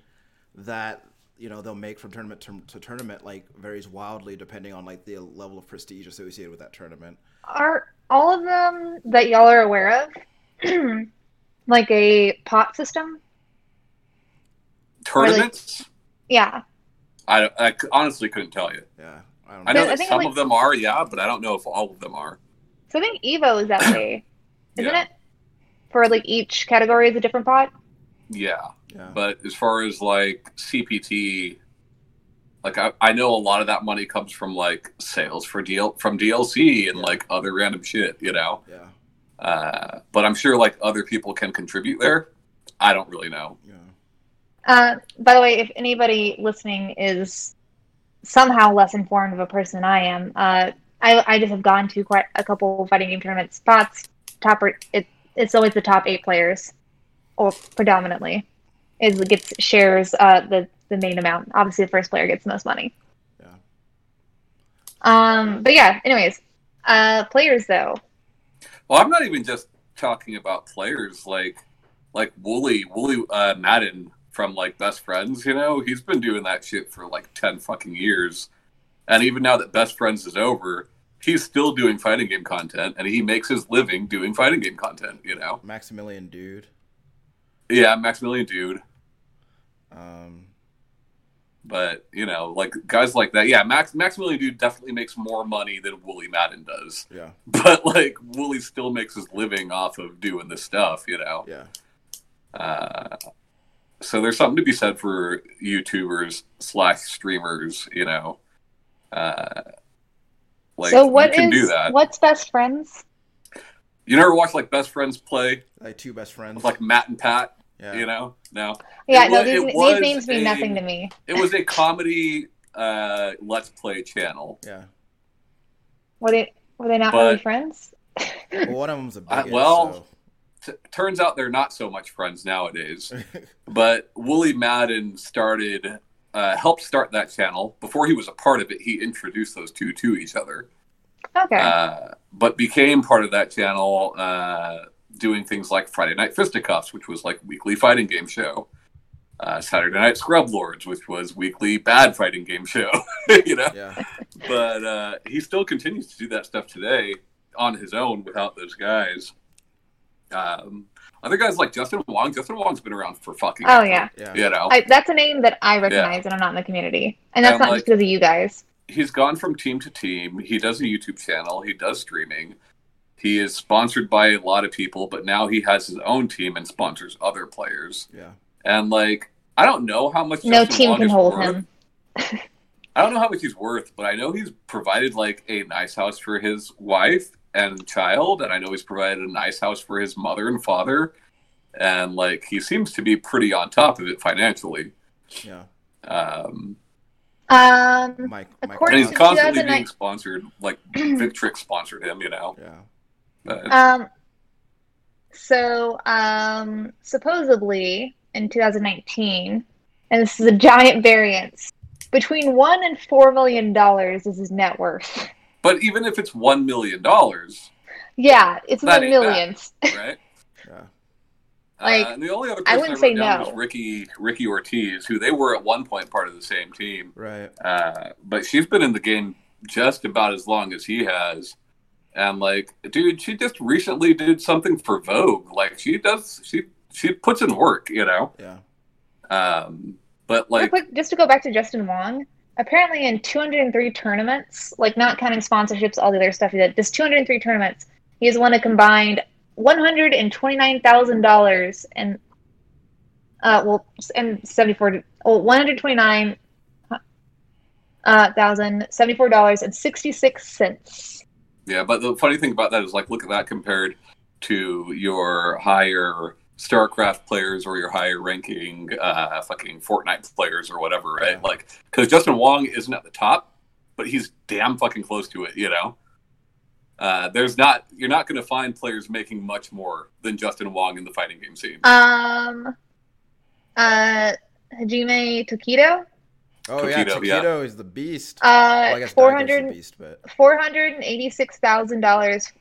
that you know they'll make from tournament to, to tournament like varies wildly depending on like the level of prestige associated with that tournament. Are all of them that y'all are aware of *clears throat* like a pot system? Tournaments? Yeah. I honestly couldn't tell you. Yeah. I don't I know. know I some like- of them are, yeah, but I don't know if all of them are. So I think Evo is that way, *coughs* isn't Yeah. it? For like each category is a different pot. Yeah, Yeah. but as far as like CPT, like I, I know a lot of that money comes from like sales for deal from DLC and Yeah. like other random shit, you know. yeah. Uh, but I'm sure like other people can contribute there. I don't really know. Yeah. Uh, by the way, if anybody listening is somehow less informed of a person than I am, uh, I, I just have gone to quite a couple fighting game tournament spots top it it's always the top eight players, or predominantly, is gets shares uh, the the main amount. Obviously, the first player gets the most money. Yeah. Um, but yeah. Anyways, uh, players though. Well, I'm not even just talking about players like like Woolie Woolie uh, Madden from like Best Friends. You know, he's been doing that shit for like ten fucking years, and even now that Best Friends is over, he's still doing fighting game content, and he makes his living doing fighting game content. You know, Maximilian Dood. yeah, Maximilian Dood. Um, But you know, like guys like that, yeah, Max Maximilian Dood definitely makes more money than Woolie Madden does. yeah, *laughs* But like Woolie still makes his living off of doing this stuff, you know. yeah. Uh, so there's something to be said for YouTubers slash streamers, you know. Uh, like so what you can is do that. what's best friends? You never watched like Best Friends play Like two best friends. with like Matt and Pat, yeah. you know? No, Yeah, It no, wa- these, these names mean a- nothing to me. it was a comedy uh, let's play channel. Yeah. Were they were they not But- really friends? Well, one of them's a Uh, bigot. well- T- turns out they're not so much friends nowadays. *laughs* But Woolie Madden started, uh, helped start that channel. Before he was a part of it, he introduced those two to each other. Okay. Uh, but became part of that channel, uh, doing things like Friday Night Fisticuffs, which was like weekly fighting game show. Uh, Saturday Night Scrub Lords, which was weekly bad fighting game show. *laughs* you know, yeah. but uh, he still continues to do that stuff today on his own without those guys. Um, other guys like Justin Wong. Justin Wong's been around for fucking. oh ever, yeah. Yeah. You know, I, that's a name that I recognize and I'm not in the community. And that's And, not like- just because of you guys. he's gone from team to team. He does a YouTube channel. He does streaming. He is sponsored by a lot of people, but now he has his own team and sponsors other players. Yeah. And like, I don't know how much No Justin team Wong can hold worth. him. *laughs* I don't know how much he's worth, but I know he's provided like a nice house for his wife and child, and I know he's provided a nice house for his mother and father. And like, he seems to be pretty on top of it financially. Yeah. Um, Um, Mike. Mike and he's constantly being sponsored. Like *clears throat* Victrix sponsored him, you know. Yeah. But, um, so um, supposedly in 2019, and this is a giant variance between one and four million dollars is his net worth. *laughs* But even if it's one million dollars, Yeah, it's in That the ain't bad. millions. *laughs* right? Yeah. *laughs* Like, uh, and the only other I person I, wouldn't wrote say no. was Ricky Ricky Ortiz, who they were at one point part of the same team. Right. Uh, but she's been in the game just about as long as he has. And like, dude, she just recently did something for Vogue. Like, she does, she she puts in work, you know. Yeah. Um, but like, quick, just to go back to Justin Wong, apparently in 203 tournaments, like not counting sponsorships, all the other stuff he did, just 203 tournaments, he has won a combined $129,000 and, uh, well, and 74, well, 129 uh, thousand seventy-four dollars and sixty-six cents. yeah. But the funny thing about that is, like, look at that compared to your higher StarCraft players or your higher ranking uh, fucking Fortnite players or whatever, right? Yeah. Like, because Justin Wong isn't at the top, but he's damn fucking close to it, you know? Uh, there's not, you're not going to find players making much more than Justin Wong in the fighting game scene. Um, uh, Hajime Tokido, Oh yeah. Tokido, yeah. Is the beast. uh, well, I guess four Daigo's the beast, but four hundred and eighty-six thousand dollars.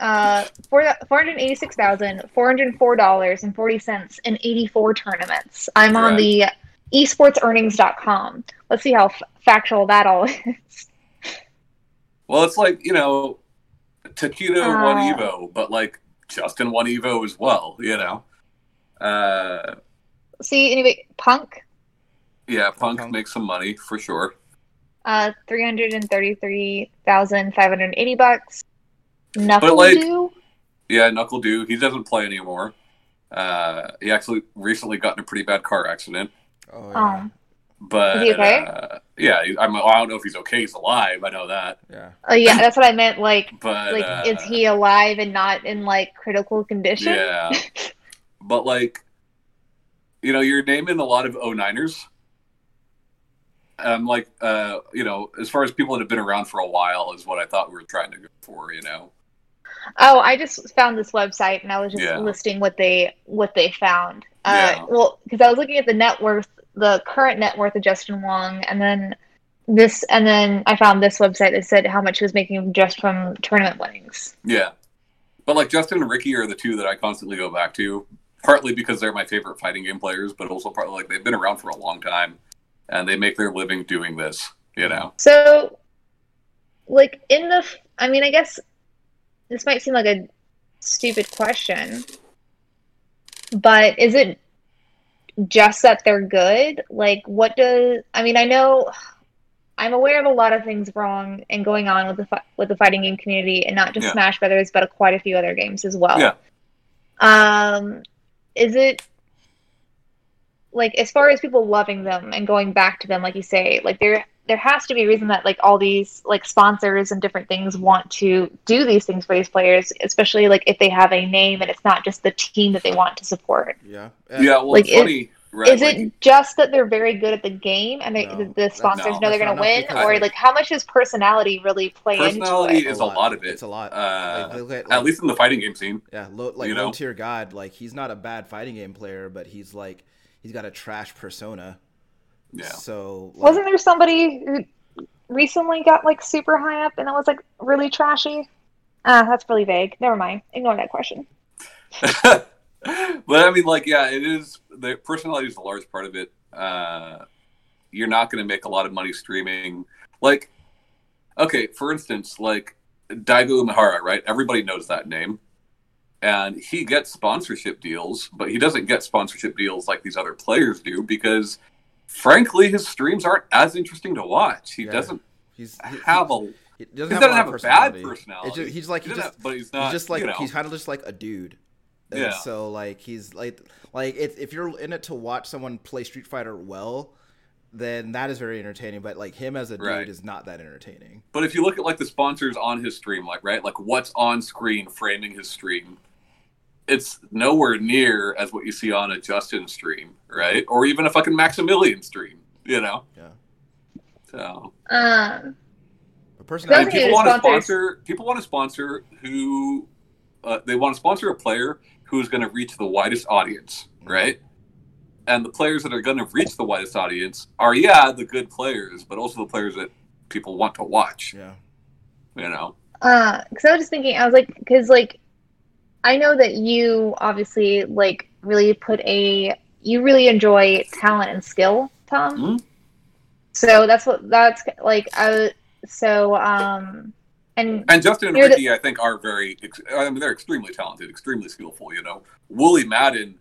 Uh, four four hundred eighty-six thousand four hundred four dollars and forty cents in eighty-four tournaments. I'm on the esportsearnings.com. Let's see how f- factual that all *laughs* is. Well, it's like, you know, Tokido won Uh. Evo, but like Justin won Evo as well, you know? Uh, see, anyway, Punk, yeah, Punk, Punk. makes some money for sure. uh, three hundred and thirty-three thousand five hundred eighty bucks. Knuckle like- Dew, Yeah, NuckleDu, he doesn't play anymore. Uh, he actually recently got in a pretty bad car accident. oh yeah. um, But Is he okay? uh, yeah, I'm, I don't know if he's okay. He's alive. I know that. yeah. oh yeah, that's what I meant. Like, *laughs* But like, uh, is he alive and not in like critical condition? Yeah. *laughs* but like, you know, you're naming a lot of 09ers. Um, like, uh, you know, as far as people that have been around for a while is what I thought we were trying to go for. You know, Oh, I just found this website and I was just Yeah. listing what they what they found. Yeah. Uh, well, because I was looking at the net worth, the current net worth of Justin Wong, and then this, and then I found this website that said how much he was making just from tournament winnings. Yeah. But like Justin and Ricky are the two that I constantly go back to, partly because they're my favorite fighting game players, but also partly like they've been around for a long time and they make their living doing this, you know. So, like in the, I mean, I guess this might seem like a stupid question, but is it just that they're good? Like, what does, I mean, I know I'm aware of a lot of things wrong and going on with the fi- with the fighting game community, and not just Yeah. Smash Brothers, but quite a few other games as well. Yeah. Um, is it like as far as people loving them and going back to them, like you say, like there there has to be a reason that like all these like sponsors and different things want to do these things for these players, especially like if they have a name and it's not just the team that they want to support. Yeah. Yeah, well Like, it's funny, right? Is like, it just that they're very good at the game and they, No, the, the sponsors no, know they're going to win, because, or like- like how much does personality really play into it? Personality into it? is a lot of it. It's a lot. Uh, Like, look at, at least in the fighting game scene. Yeah, low, like You know? low tier god. Like he's not a bad fighting game player, but he's like he's got a trash persona. Yeah. So like, Wasn't there somebody who recently got like super high up and that was like really trashy? Ah, that's really vague. Never mind. Ignore that question. *laughs* but I mean, like, yeah, it is. The personality is a large part of it. Uh, you're not going to make a lot of money streaming. Like, okay, for instance, like Daigo Umehara, right? Everybody knows that name, and he gets sponsorship deals, but he doesn't get sponsorship deals like these other players do because, frankly, his streams aren't as interesting to watch. He Yeah. doesn't he's he, have a. he He doesn't doesn't have, have a, a bad personality. personality. Just, he's like He just have- but he's he's not. just like you know, he's kind of just like a dude. And Yeah. So like he's like like if if you're in it to watch someone play Street Fighter well, then that is very entertaining. But like him as a dude Right. is not that entertaining. But if you look at like the sponsors on his stream, like right, like what's on screen framing his stream, it's nowhere near as what you see on a Justin stream, right? Or even a fucking Maximilian stream, you know. Yeah. So But I mean, people want to sponsors. sponsor. People want to sponsor who uh, they want to sponsor a player who is going to reach the widest audience, right? And the players that are going to reach the widest audience are, yeah, the good players, but also the players that people want to watch. yeah. You know. uh, because I was just thinking, I was like, because like, I know that you obviously like really put a, you really enjoy talent and skill, Tom. Mhm. So that's what that's like. I so um, and And Justin and You're the- Ricky, I think, are very. I mean, they're extremely talented, extremely skillful. You know, Woolie Madden,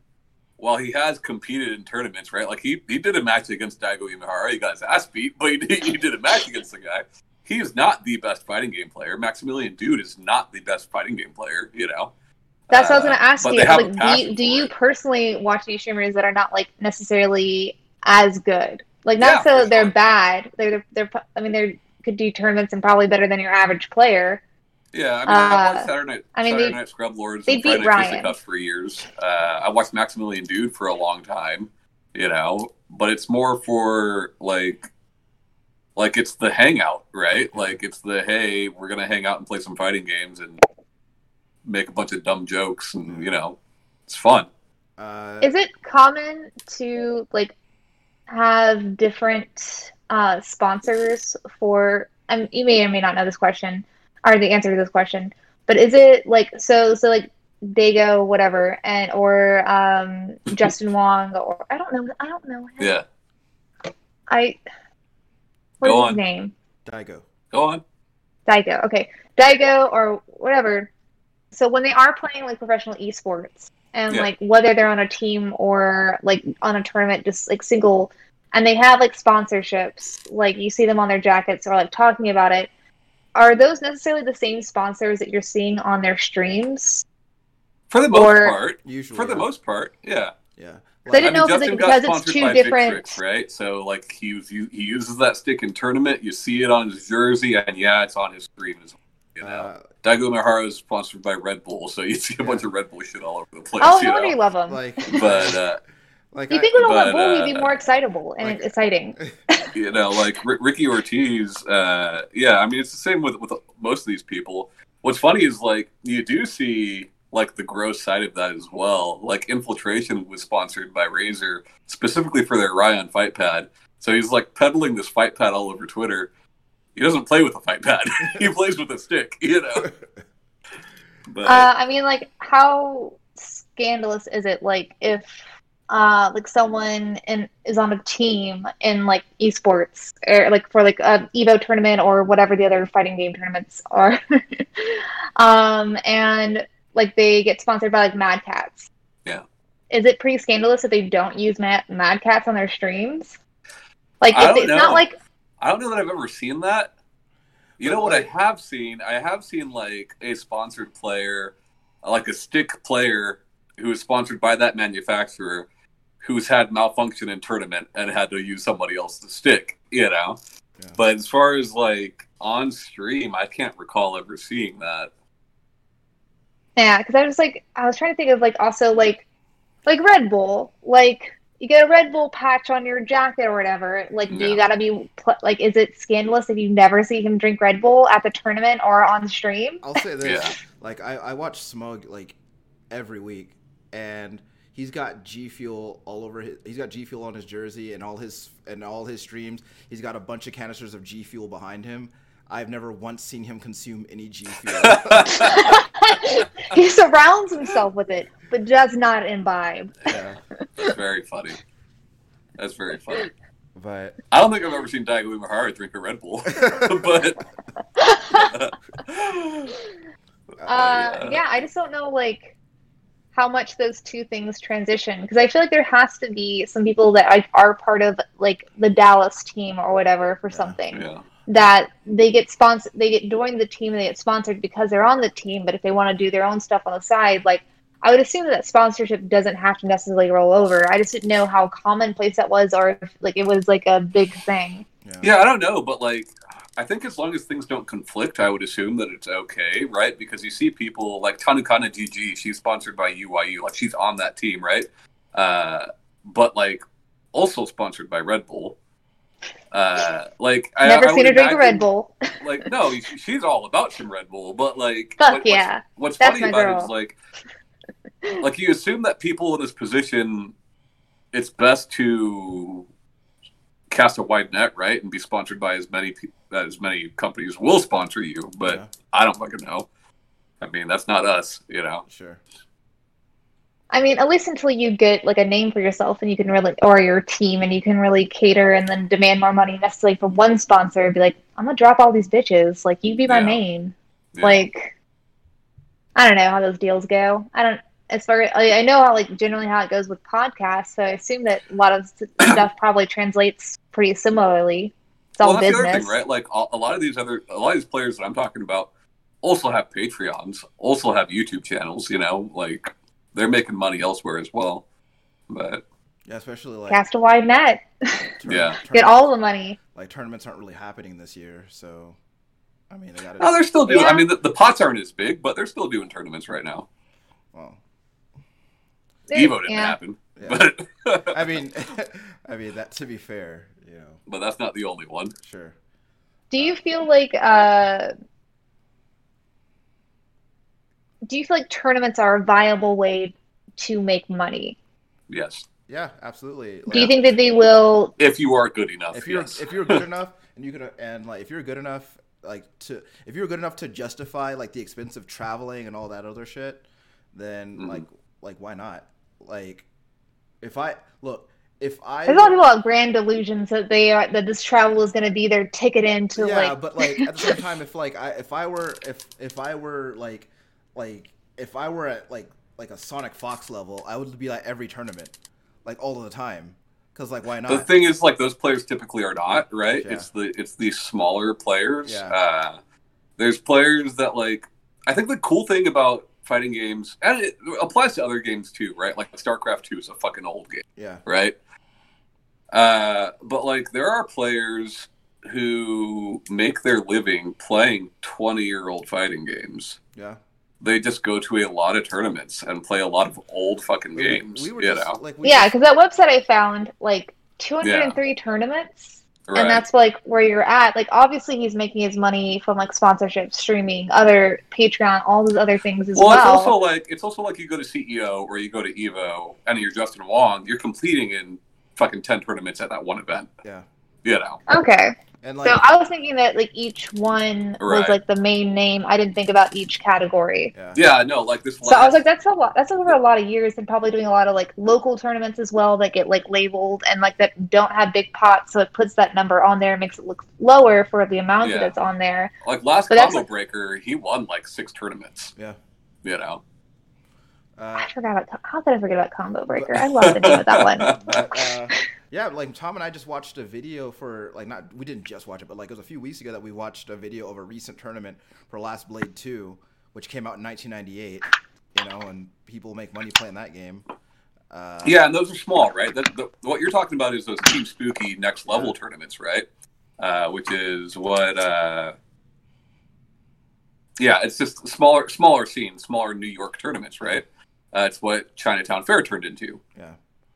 while he has competed in tournaments, right? Like he he did a match against Daigo Umehara. He got his ass beat, but he did, he did a match against the guy. He is not the best fighting game player. Maximilian Dood is not the best fighting game player. You know. That's what I was Uh, going to ask you. they have a Like, do you do you personally watch these streamers that are not like necessarily as good? Like, not Yeah, so that they're bad. They're they're, I mean, they could do tournaments and probably better than your average player. Yeah, I mean, I Uh, watched Saturday Night, I mean, Saturday they- Night Scrub Lords they and Friday Night. For years. Uh, I watched Maximilian Dood for a long time, you know, but it's more for like, like it's the hangout, right? Like it's the hey, we're gonna hang out and play some fighting games and make a bunch of dumb jokes, and you know, it's fun. Uh, Is it common to like have different uh, sponsors for? Um, you may or may not know this question or the answer to this question, but is it like so? So like Dago, whatever, and or um, *laughs* Justin Wong, or I don't know. I don't know. him. Yeah, I. What Go on. his name? Daigo. go on. Daigo. Okay, Daigo or whatever. So when they are playing like professional esports, and Yeah. like whether they're on a team or like on a tournament, just like single, and they have like sponsorships, like you see them on their jackets or like talking about it. Are those necessarily the same sponsors that you're seeing on their streams? For the most Or- part, Usually. for the most part, yeah. Yeah. I didn't know if it's, Justin like, got because it's two different- Victrix, right? So like he he uses that stick in tournament. You see it on his jersey, and yeah, it's on his screen as well. You know, Uh, Daigo Umehara is sponsored by Red Bull, so you see a bunch of Red Bull shit all over the place. Oh, you no wonder you love them. like, *laughs* But uh, *laughs* like you I- think with all that but, bull, you'd be uh, more excitable and like- exciting. *laughs* you know, like R- Ricky Ortiz, uh, yeah, I mean, it's the same with with most of these people. what's funny is like you do see like the gross side of that as well. Like Infiltration was sponsored by Razer specifically for their Raion fight pad. So he's like peddling this fight pad all over Twitter. He doesn't play with a fight pad. *laughs* he *laughs* plays with a stick, you know. But Uh, I mean, like, how scandalous is it? Like, if uh, like someone in, is on a team in like esports or like for like a Evo tournament or whatever the other fighting game tournaments are, *laughs* um, and like they get sponsored by like Mad Catz. Yeah. Is it pretty scandalous if they don't use Mad, Mad Catz on their streams? Like, I don't it's not like I don't know that I've ever seen that. You know what I have seen? I have seen like a sponsored player, like a stick player who is sponsored by that manufacturer who's had malfunction in tournament and had to use somebody else's stick, you know? Yeah. But as far as like on stream, I can't recall ever seeing that. Yeah, because I was like, I was trying to think of like also like, like Red Bull, like you get a Red Bull patch on your jacket or whatever. Like, do Yeah. you gotta be like, is it scandalous if you never see him drink Red Bull at the tournament or on stream? I'll say this: Yeah. like I, I watch Smug like every week, and he's got G Fuel all over. His, he's got G Fuel on his jersey and all his and all his streams. He's got a bunch of canisters of G Fuel behind him. I've never once seen him consume any G Fuel. *laughs* *laughs* he surrounds himself with it, but does not imbibe. yeah, That's very funny. That's very funny. but I don't think I've ever seen Daigo Umehara drink a Red Bull, *laughs* but Uh, yeah, I just don't know like how much those two things transition because I feel like there has to be some people that like are part of like the Dallas team or whatever for Yeah, something yeah. That they get sponsored, they get joined the team and they get sponsored because they're on the team. But if they want to do their own stuff on the side, like I would assume that sponsorship doesn't have to necessarily roll over. I just didn't know how commonplace that was or if like it was like a big thing. yeah, Yeah, I don't know, but like, I think as long as things don't conflict, I would assume that it's okay, right? Because you see people like Tanukana GG, she's sponsored by UYU, like she's on that team, right? Uh, but like, also sponsored by Red Bull. Uh, like, I Never I seen would her drink a Red Bull. Like, no, she's all about some Red Bull, but like, Fuck what- what's- yeah. What's, That's funny about it girl. is like, like you assume that people in this position, it's best to cast a wide net, right, and be sponsored by as many pe- as many companies will sponsor you. But Yeah. I don't fucking know. I mean, that's not us, you know. sure. I mean, at least until you get like a name for yourself and you can really, or your team, and you can really cater and then demand more money necessarily from one sponsor. and Be like, I'm gonna drop all these bitches. Like, you be my Yeah. main. Yeah. Like, I don't know how those deals go. I don't. As far I, I know how like generally how it goes with podcasts, so I assume that a lot of *clears throat* stuff probably translates pretty similarly. It's all well, that's the other business. thing, right? Like a, a lot of these other, a lot of these players that I'm talking about also have Patreons, also have YouTube channels. You know, like they're making money elsewhere as well. But Yeah, especially like Cast a wide net. tourna- Yeah. Get all the money. like tournaments aren't really happening this year, so I mean they got no, they're still doing. Yeah. I mean, the, the pots aren't as big, but they're still doing tournaments right now. Well, Evo didn't yeah. happen, yeah. but *laughs* I mean, *laughs* I mean that to be fair, you know, but that's not the only one. sure. Do you feel like uh do you feel like tournaments are a viable way to make money? Yes, Yeah, absolutely. Do you think that they will if you are good enough. if you're yes. if you're good *laughs* enough and you could and like if you're good enough like to if you're good enough to justify like the expense of traveling and all that other shit, then Mhm. like like why not? Like if I look if I there's a lot of people have grand delusions that they are that this travel is gonna be their ticket into yeah, like but like at the same *laughs* time, if like I if I were if if I were like like if I were at like like a SonicFox level, I would be like every tournament, like all of the time, because like why not? the thing is, like those players typically are not right. Yeah. It's the it's the smaller players. Yeah. Uh, there's players that like. I think the cool thing about fighting games, and it applies to other games too, right? Like StarCraft Two is a fucking old game. yeah, right? Uh, but like there are players who make their living playing 20 year old fighting games. yeah. They just go to a lot of tournaments and play a lot of old fucking games. We were you just know? like we yeah, because that website I found like 203 tournaments Right. and that's like where you're at. Like obviously he's making his money from like sponsorship, streaming, other Patreon, all those other things as well, well. it's also like it's also like you go to CEO or you go to Evo and you're Justin Wong, you're competing in fucking ten tournaments at that one event. Yeah, You know. okay. And like so I was thinking that like each one was like the main name. I didn't think about each category. yeah, Yeah, no, like this. So I was like, that's a lot. That's over a lot of years, and probably doing a lot of like local tournaments as well that get like labeled and like that don't have big pots, so it puts that number on there, and makes it look lower for the amount Yeah. that's on there. like last but that's combo like- breaker, he won like six tournaments. Yeah. You know. uh, I forgot about how did I forget about Combo Breaker? I love the name of that one. but, *laughs* uh, *laughs* yeah, like Tom and I just watched a video for like not we didn't just watch it, but like it was a few weeks ago that we watched a video of a recent tournament for Last Blade Two, which came out in 1998. You know, and people make money playing that game. Uh, Yeah, and those are small, right? The, the, what you're talking about is those Team Spooky next level tournaments, right? Uh, which is what. Uh, yeah, it's just smaller, smaller scenes, smaller New York tournaments, right? Uh, it's what Chinatown Fair turned into. yeah,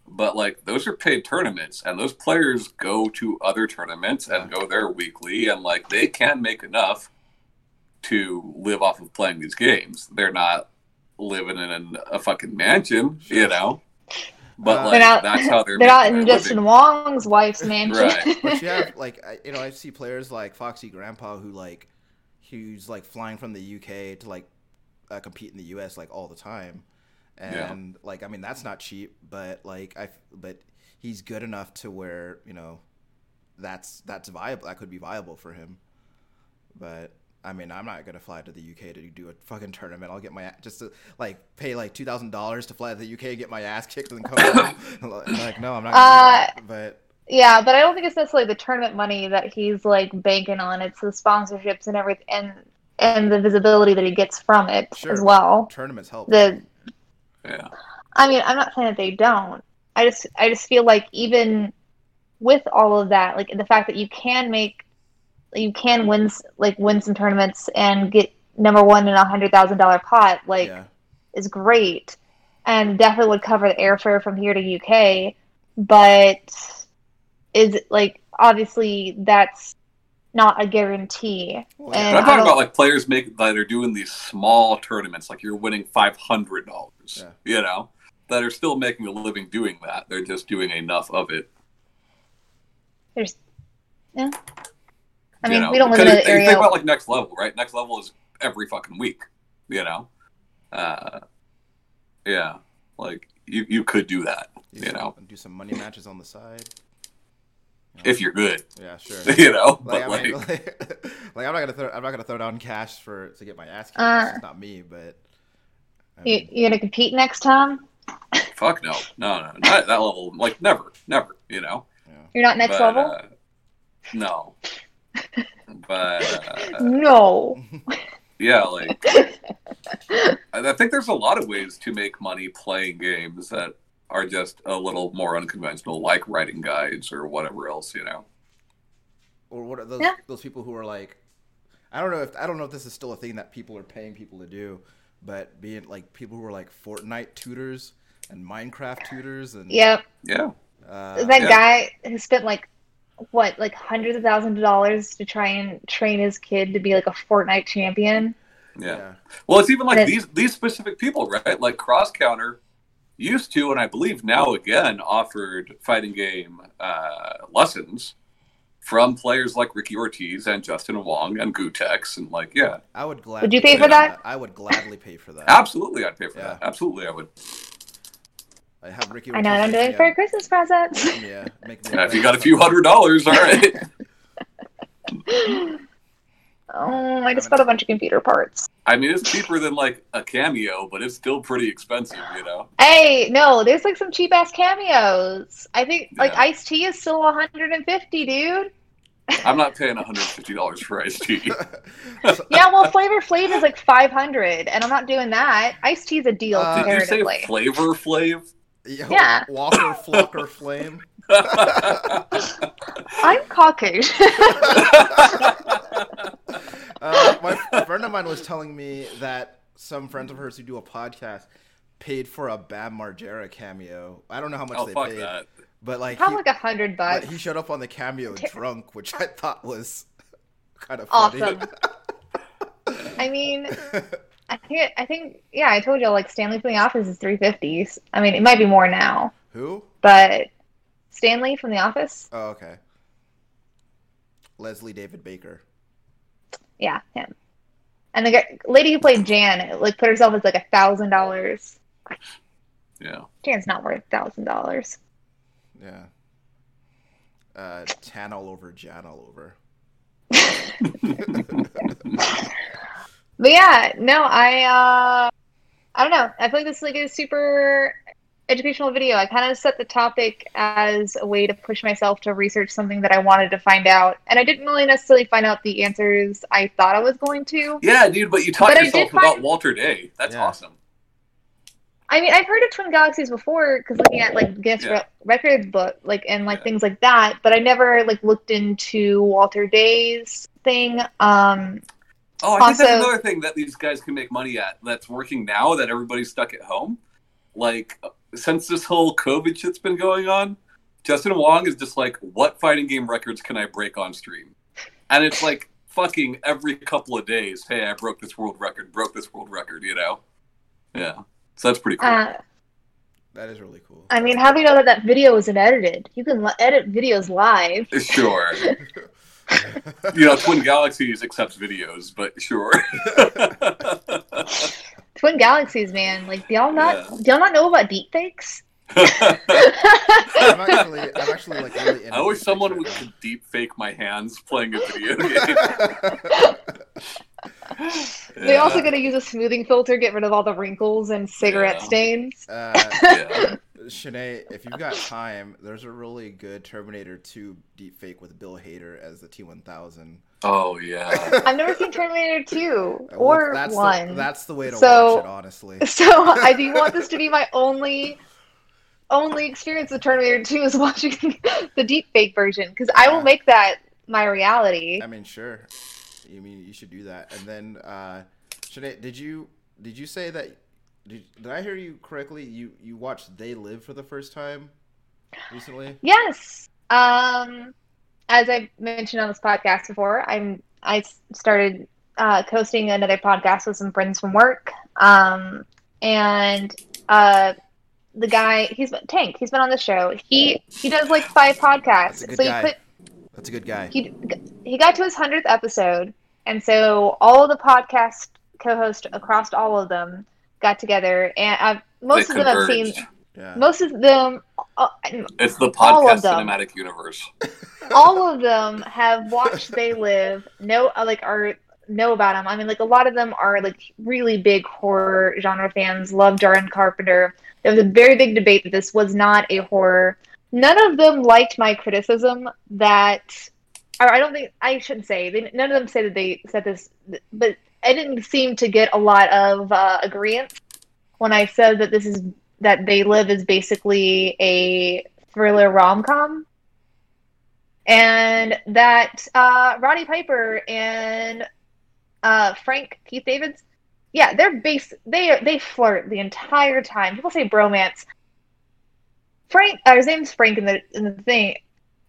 But like those are paid tournaments, and those players go to other tournaments and go there weekly, and like they can make enough to live off of playing these games. They're not living in a fucking mansion, you know. But Uh, like not. that's how they're. *laughs* They're not in Justin living. Wong's wife's mansion. Right. *laughs* but you have like I, you know I see players like Foxy Grandpa who like who's like flying from the UK to like uh, compete in the US like all the time, Yeah. and like I mean that's not cheap, but like I but he's good enough to where you know that's that's viable. That could be viable for him, but. I mean, I'm not gonna fly to the UK to do a fucking tournament. I'll get my just to like pay like two thousand dollars to fly to the UK get my ass kicked and come home. *laughs* like, no, I'm not. Gonna do uh, that. But Yeah, but I don't think it's necessarily the tournament money that he's like banking on. It's the sponsorships and everything, and and the visibility that he gets from it Sure. as well. tournaments help. The Yeah. I mean, I'm not saying that they don't. I just I just feel like even with all of that, like the fact that you can make you can win like win some tournaments and get number one in a hundred thousand dollar pot, like yeah. is great and definitely would cover the airfare from here to UK, but is like obviously that's not a guarantee. Well, And I'm I talking about like players make that are doing these small tournaments, like you're winning five hundred dollars. Yeah. You know, that are still making a living doing that. They're just doing enough of it. There's yeah. I you mean, know? we don't live in Because an area. Think about like next level, right? Next level is every fucking week. You know, uh, yeah, like you you could do that. Do You some- know, do some money matches on the side. If you're good. Yeah, sure. *laughs* You know, Like, but I like, mean, like, *laughs* like, I'm not gonna throw I'm not gonna throw down cash for to get my ass kicked. Uh, That's just not me, but I you, mean, you gonna compete next time? *laughs* fuck no, no, no, not at that level. Like never, never. You know. yeah. You're not next But, level? uh, no. but uh, no. yeah, like I I think there's a lot of ways to make money playing games that are just a little more unconventional, like writing guides or whatever else. You know. or what are those Yeah. those people who are like I don't know if I don't know if this is still a thing that people are paying people to do, but being like people who are like Fortnite tutors and Minecraft tutors and Yep. Yeah. uh, that yeah. guy who spent like what, like hundreds of thousands of dollars to try and train his kid to be like a Fortnite champion. Yeah. Well, it's even like And these these specific people, right? Like Cross Counter used to, and I believe now again offered fighting game uh, lessons from players like Ricky Ortiz and Justin Wong and Gootecks, and like, yeah, I would gladly Would you pay for for that? I would gladly pay for that. absolutely, I'd pay for Yeah. that. Absolutely, I would. I have Ricky. I know what I'm doing make for a Christmas present. Yeah, make me Yeah, if you got a few hundred dollars, all right. *laughs* oh, I just bought a bunch of computer parts. I mean, it's cheaper than like a cameo, but it's still pretty expensive, you know. Hey, no, there's like some cheap ass cameos. I think like Yeah. Ice T is still 150, dude. I'm not paying 150 dollars for iced tea. *laughs* *laughs* Yeah, well, Flavor Flav is like 500, and I'm not doing that. Ice T is a deal Uh, Did you say. Flavor Flav? Yo, Yeah. Waka Flocka *laughs* Flame. I'm Caucasian. *laughs* Uh, my a friend of mine was telling me that some friends of hers who do a podcast paid for a Bam Margera cameo. I don't know how much oh they fuck paid, that! But like Probably he, like a hundred but bucks. he showed up on the cameo Ter- drunk, which I thought was kind of funny. Awesome. *laughs* I mean, I think I think yeah, I told you like Stanley from The Office is three fifties. I mean, it might be more now, Who? but Stanley from The Office, Oh, okay. Leslie David Baker. yeah, him. And the guy, lady who played Jan, like put herself as like a thousand dollars. Yeah. Jan's not worth a thousand dollars. Yeah. Uh, tan all over, Jan all over. *laughs* *laughs* But yeah, no, I uh I don't know. I feel like this league is like a super educational video. I kind of set the topic as a way to push myself to research something that I wanted to find out. And I didn't really necessarily find out the answers I thought I was going to. Yeah, dude, but you taught But yourself did find- about Walter Day. That's Yeah. awesome. I mean, I've heard of Twin Galaxies before because looking at like Guinness Yeah. Re- Records book, like and like Yeah. things like that. But I never like looked into Walter Day's thing. Um, Oh, I think that's another thing that these guys can make money at that's working now that everybody's stuck at home. Like, since this whole COVID shit's been going on, Justin Wong is just like, what fighting game records can I break on stream? And it's like fucking every couple of days, hey, I broke this world record, broke this world record, you know? Yeah. So that's pretty cool. uh, That is really cool. I mean, how do we know that that video isn't edited? You can li- edit videos live. *laughs* sure. *laughs* You know, Twin Galaxies accepts videos, but sure. *laughs* Twin Galaxies, man. Like, do y'all not Yeah. do y'all not know about deepfakes? *laughs* I'm *laughs* actually, I'm actually like really. Into I wish someone things would right deep fake my hands playing a video *laughs* game. now. They also Yeah. gotta use a smoothing filter, get rid of all the wrinkles and cigarette Yeah. stains. uh, Yeah. Shanae, if you've got time, there's a really good Terminator 2 deepfake with Bill Hader as the T1000. Oh yeah. I've never seen Terminator 2 Uh, or that's one. The, that's the way to So- watch it, honestly. So I do want this to be my only only experience with Terminator 2 is *laughs* watching the deepfake version because I will make that my reality. I mean, sure. You mean you should do that, and then uh, Shanae, did you did you say that? Did, did I hear you correctly? You you watched They Live for the first time recently? Yes. Um, as I've mentioned on this podcast before, I'm I started uh, hosting another podcast with some friends from work. Um, and uh, the guy, he's Tank. He's been on the show. He he does like five podcasts. That's a good So he guy. put That's a good guy. he he got to his hundredth episode, and so all the podcast co-hosts across all of them got together, and I've, most They of them I've seen. Yeah. Most of them, uh, It's the podcast them. cinematic universe. *laughs* all of them have watched They Live, know uh, like are know about them. I mean, like a lot of them are like really big horror genre fans. Love John Carpenter. There was a very big debate that this was not a horror. None of them liked my criticism that, or I don't think I shouldn't say. They, none of them said that they said this, but I didn't seem to get a lot of uh, agreement when I said that this is that They Live is basically a thriller rom com and that uh, Roddy Piper and uh, Frank Keith Davids, yeah, they're base they they flirt the entire time. People say bromance. Frank, uh, his name's Frank in the in the thing,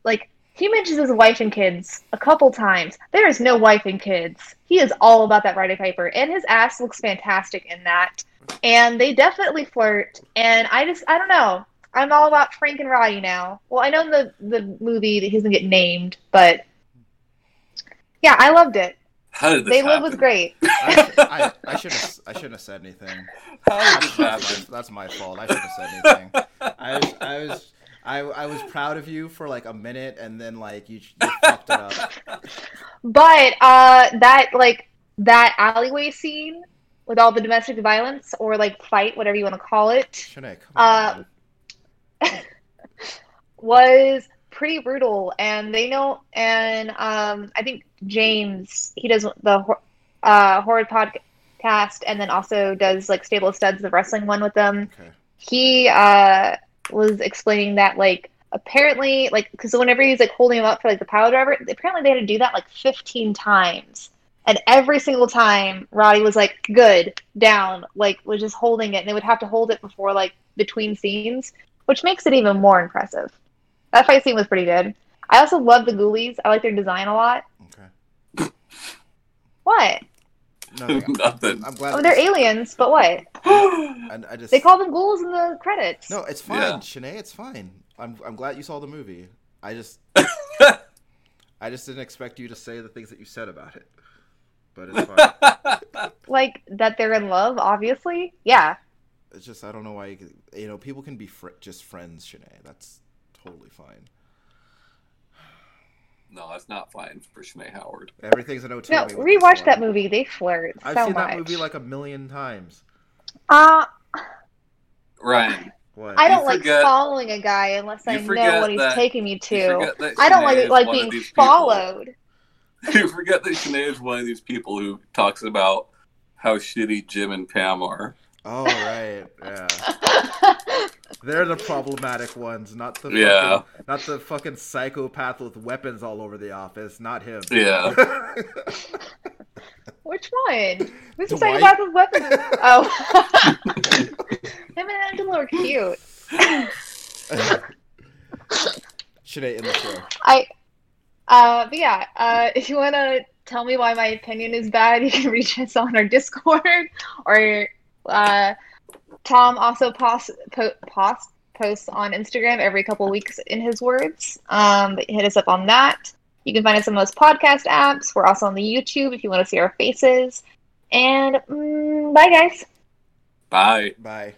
like he mentions his wife and kids a couple times. There is no wife and kids. He is all about that Roddy Piper, and his ass looks fantastic in that. And they definitely flirt. And I just I don't know. I'm all about Frank and Roddy now. Well, I know in the the movie that he doesn't get named, but yeah, I loved it. How did this They Live happen? was *laughs* great. I, I, I should have I shouldn't have said anything. How did this That's happen? my, that's my fault. I should have said anything. I was I was I, I was proud of you for like a minute, and then like you, you fucked it up. But uh, that like that alleyway scene with all the domestic violence or like fight, whatever you want to call it, Shanae, Uh, *laughs* was pretty brutal. And they know, and um, I think James he does the uh, horror podcast, and then also does like Stable Studs, the wrestling one with them. Okay. he uh was explaining that like apparently like because whenever he's like holding him up for like the power driver apparently they had to do that like 15 times and every single time roddy was like good down like was just holding it and they would have to hold it before like between scenes which makes it even more impressive That fight scene was pretty good. I also love the ghoulies. I like their design a lot. Okay. What? Nothing. *laughs* Nothing. I'm glad. Oh, they're aliens, but what? *gasps* I, I just They call them ghouls in the credits. no. It's fine, Yeah. Shanae. It's fine. I'm I'm glad you saw the movie. I just *laughs* I just didn't expect you to say the things that you said about it. But it's fine. *laughs* Like that they're in love, obviously. Yeah. it's just I don't know why you, could- you know people can be fr- just friends, Shanae. That's totally fine. No, that's not fine for Shanae Howard. Everything's an No, Otome. with this rewatch that movie. They flirt I've so seen much. that movie like a million times. uh, Ryan, What? I don't like forget- following a guy unless I know what he's that- taking me to. I don't like like being these people- followed. *laughs* You forget that Shanae is one of these people who talks about how shitty Jim and Pam are. Oh right, yeah. They're the problematic ones, not the Yeah. fucking, not the fucking psychopath with weapons all over the office. Not him. Yeah. *laughs* Which one? Who's the Dwight? psychopath with weapons? Oh, him and Angela are cute. *laughs* Shanae in the show. I, uh, but yeah, uh, if you want to tell me why my opinion is bad, you can reach us on our Discord or, uh, Tom also posts, po- post, posts on Instagram every couple weeks in his words. Um, but hit us up on that. You can find us on most podcast apps. We're also on the YouTube if you want to see our faces. And mm, bye, guys. Bye. Bye.